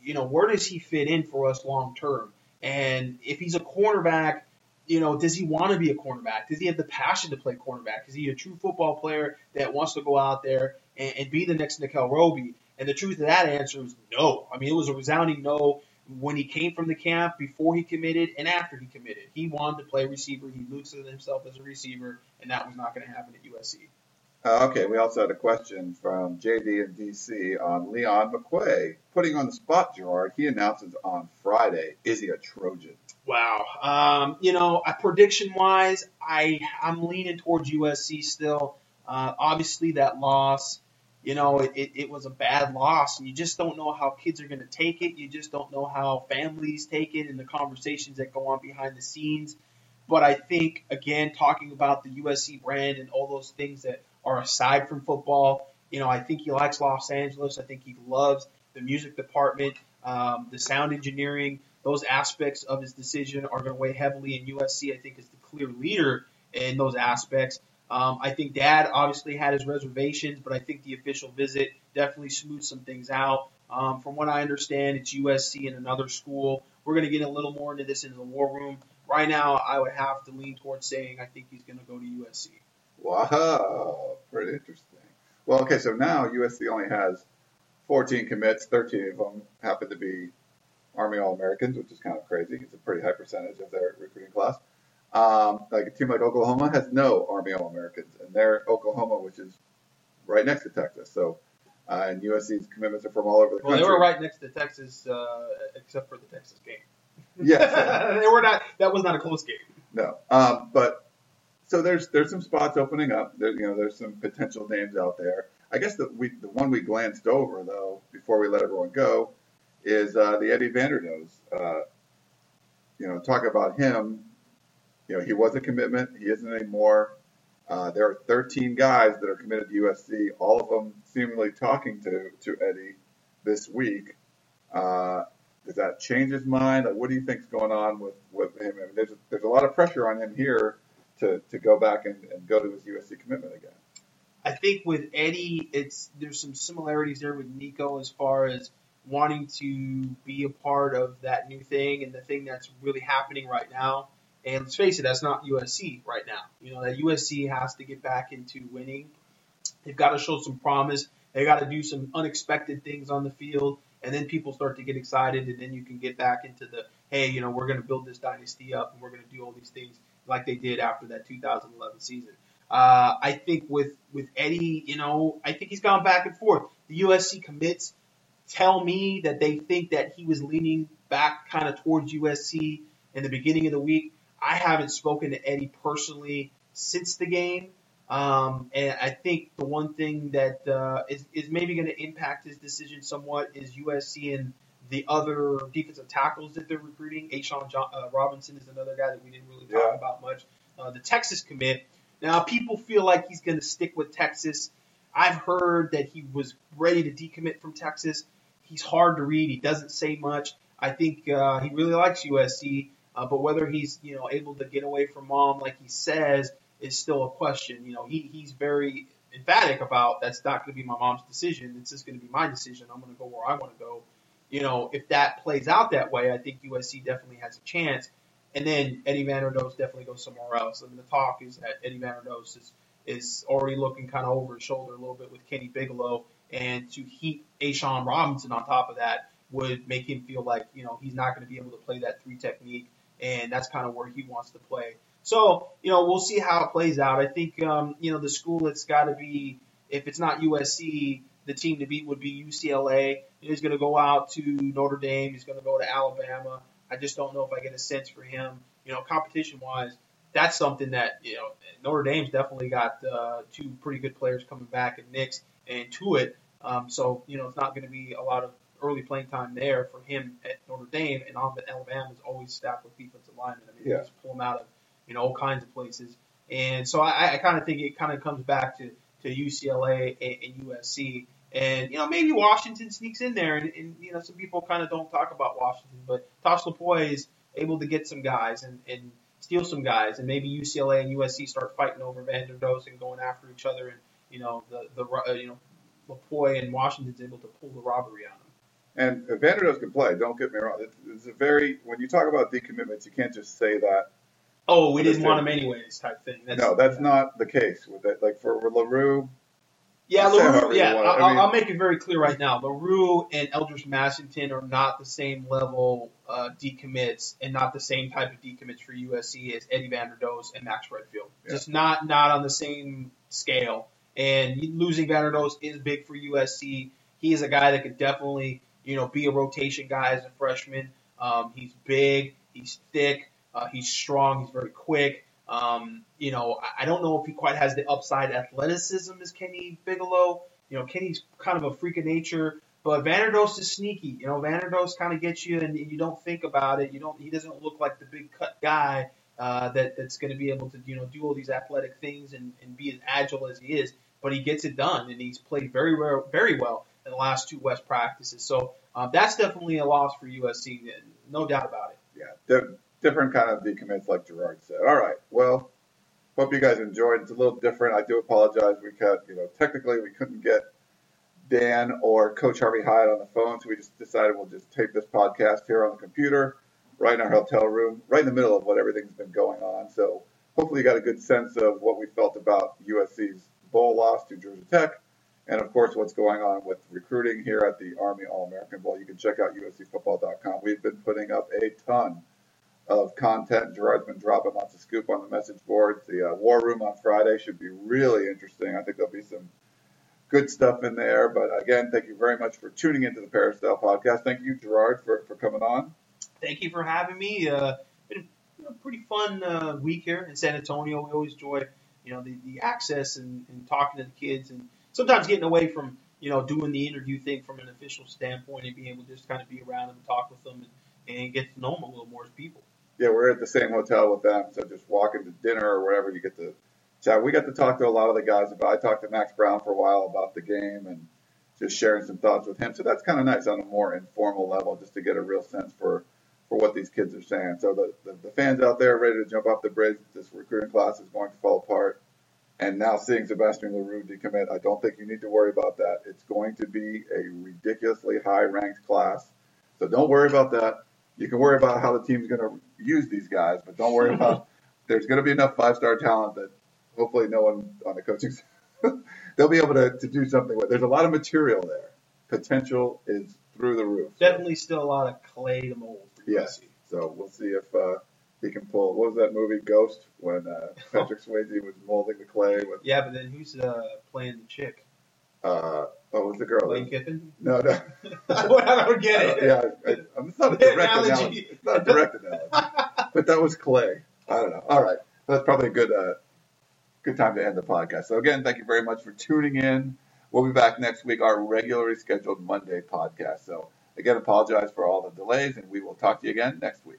you know, where does he fit in for us long term? And if he's a cornerback, you know, does he want to be a cornerback? Does he have the passion to play cornerback? Is he a true football player that wants to go out there and, and be the next Nickell Robey? And the truth of that answer is no. I mean, it was a resounding no when he came from the camp, before he committed, and after he committed. He wanted to play receiver. He looked at himself as a receiver, and that was not going to happen at USC. Uh, okay, we also had a question from JD in DC on Leon McQuay. Putting on the spot, Gerard, he announces on Friday, is he a Trojan? Wow. Um, you know, uh, prediction wise, I I'm leaning towards USC still. Uh, obviously, that loss, you know, it, it, it, was a bad loss, and you just don't know how kids are going to take it. You just don't know how families take it and the conversations that go on behind the scenes. But I think, again, talking about the USC brand and all those things that are aside from football, you know, I think he likes Los Angeles. I think he loves the music department, um, the sound engineering those aspects of his decision are going to weigh heavily in USC. I think is the clear leader in those aspects. Um, I think Dad obviously had his reservations, but I think the official visit definitely smoothed some things out. Um, from what I understand, it's USC and another school. We're going to get a little more into this in the war room. Right now, I would have to lean towards saying I think he's going to go to USC. Wow, pretty interesting. Well, okay, so now USC only has 14 commits, 13 of them happen to be Army All Americans, which is kind of crazy. It's a pretty high percentage of their recruiting class. Um, like a team like Oklahoma has no Army All Americans, and they're Oklahoma, which is right next to Texas. So, uh, and USC's commitments are from all over the well, country. Well, they were right next to Texas, uh, except for the Texas game. Yes, they were not. That was not a close game. No, um, but so there's there's some spots opening up. There, you know, there's some potential names out there. I guess the we the one we glanced over though before we let everyone go is uh, the Eddie Vanderdoes. Uh, you know, talk about him. You know, he was a commitment. He isn't anymore. Uh, there are 13 guys that are committed to USC. All of them seemingly talking to to Eddie this week. Uh, does that change his mind? Like, what do you think's going on with with him? I mean, there's there's a lot of pressure on him here to to go back and, and go to his USC commitment again. I think with Eddie, it's there's some similarities there with Nico as far as wanting to be a part of that new thing and the thing that's really happening right now. And let's face it, that's not USC right now. You know, that USC has to get back into winning. They've got to show some promise. They got to do some unexpected things on the field, and then people start to get excited, and then you can get back into the hey, you know, we're going to build this dynasty up, and we're going to do all these things like they did after that 2011 season. Uh, I think with with Eddie, you know, I think he's gone back and forth. The USC commits tell me that they think that he was leaning back kind of towards USC in the beginning of the week. I haven't spoken to Eddie personally since the game. Um, and I think the one thing that uh, is, is maybe going to impact his decision somewhat is USC and the other defensive tackles that they're recruiting. A'Shawn John, uh, Robinson is another guy that we didn't really talk yeah. about much. Uh, the Texas commit. Now, people feel like he's going to stick with Texas. I've heard that he was ready to decommit from Texas he's hard to read. He doesn't say much. I think uh, he really likes USC, uh, but whether he's you know able to get away from mom like he says is still a question. You know, he, he's very emphatic about that's not going to be my mom's decision. It's just going to be my decision. I'm going to go where I want to go. You know, if that plays out that way, I think USC definitely has a chance. And then Eddie Vanderdoes definitely goes somewhere else. I mean, the talk is that Eddie Vanderdoes is is already looking kind of over his shoulder a little bit with Kenny Bigelow and to heat A'Shawn Robinson on top of that would make him feel like, you know, he's not going to be able to play that three technique, and that's kind of where he wants to play. So, you know, we'll see how it plays out. I think, um, you know, the school that's got to be, if it's not USC, the team to beat would be UCLA. He's going to go out to Notre Dame. He's going to go to Alabama. I just don't know if I get a sense for him. You know, competition wise, that's something that, you know, Notre Dame's definitely got uh, two pretty good players coming back in Nix and Tuitt. Um, so, you know, it's not going to be a lot of early playing time there for him at Notre Dame. And Alabama is always stacked with defensive linemen. I mean, yeah. just pull them out of, you know, all kinds of places. And so I, I kind of think it kind of comes back to, to UCLA and, and USC. And, you know, maybe Washington sneaks in there. And, and you know, some people kind of don't talk about Washington. But Tosh Lupoi is able to get some guys and, and steal some guys. And maybe UCLA and USC start fighting over Vanderdoes and going after each other. And, you know, the, the uh, you know, Lupoi and Washington's able to pull the robbery on them. And Vanderdoes can play. Don't get me wrong. It's, it's a very when you talk about decommitments, you can't just say that. Oh, we didn't want him anyways, type thing. That's, no, that's yeah. not the case with it. Like for Larue, Yeah, LaRue, yeah. I'll, I mean- I'll make it very clear right now. LaRue and Eldridge Massington are not the same level uh, decommits and not the same type of decommits for USC as Eddie Vanderdoes and Max Redfield. Yeah. Just not not on the same scale. And losing Vanderdoes is big for USC. He is a guy that could definitely, you know, be a rotation guy as a freshman. Um, he's big, he's thick, uh, he's strong, he's very quick. Um, you know, I- don't know if he quite has the upside athleticism as Kenny Bigelow. You know, Kenny's kind of a freak of nature, but Vanderdoes is sneaky. You know, Vanderdoes kind of gets you, and you don't think about it. You don't. He doesn't look like the big cut guy uh, that that's going to be able to you know do all these athletic things and, and be as agile as he is. But he gets it done, and he's played very well, very well in the last two West practices. So uh, that's definitely a loss for USC, no doubt about it. yeah, different kind of decommits, like Gerard said. All right, well, hope you guys enjoyed. It's a little different. I do apologize. We cut, you know, technically we couldn't get Dan or Coach Harvey Hyde on the phone, so we just decided we'll just tape this podcast here on the computer, right in our hotel room, right in the middle of what everything's been going on. So hopefully you got a good sense of what we felt about USC's bowl loss to Georgia Tech, and of course what's going on with recruiting here at the Army All-American Bowl. You can check out USCFootball.com. We've been putting up a ton of content. Gerard's been dropping lots of scoop on the message boards. The uh, War Room on Friday should be really interesting. I think there'll be some good stuff in there. But again, thank you very much for tuning into the Peristyle podcast. Thank you, Gerard, for, for coming on. thank you for having me. Uh, been a pretty fun uh, week here in San Antonio. We always enjoy, you know, the, the access and, and talking to the kids, and sometimes getting away from, you know, doing the interview thing from an official standpoint and being able to just kind of be around them and talk with them and, and get to know them a little more as people. Yeah, we're at the same hotel with them, so just walking to dinner or whatever, you get to chat. We got to talk to a lot of the guys about. I talked to Max Browne for a while about the game and just sharing some thoughts with him. So that's kind of nice on a more informal level, just to get a real sense for for what these kids are saying. So the, the, the fans out there ready to jump off the bridge. This recruiting class is going to fall apart. And now seeing Sebastian LaRue decommit, I don't think you need to worry about that. It's going to be a ridiculously high ranked class. So don't worry about that. You can worry about how the team's going to use these guys, but don't worry about there's going to be enough five star talent that hopefully no one on the coaching they'll be able to, to do something with. There's a lot of material there. Potential is through the roof. Definitely still a lot of clay to mold Yes. USC. So we'll see if uh, he can pull. What was that movie Ghost when uh, Patrick Swayze was molding the clay with Yeah, but then who's uh, playing the chick? Uh, what was the girl? Lane Kiffin? No, no. I don't get it. yeah, I, it's not a direct Analogy. analogy. It's not a direct analogy. but that was clay. I don't know. All right, that's probably a good uh, good time to end the podcast. So again, thank you very much for tuning in. We'll be back next week, our regularly scheduled Monday podcast. So again, apologize for all the delays, and we will talk to you again next week.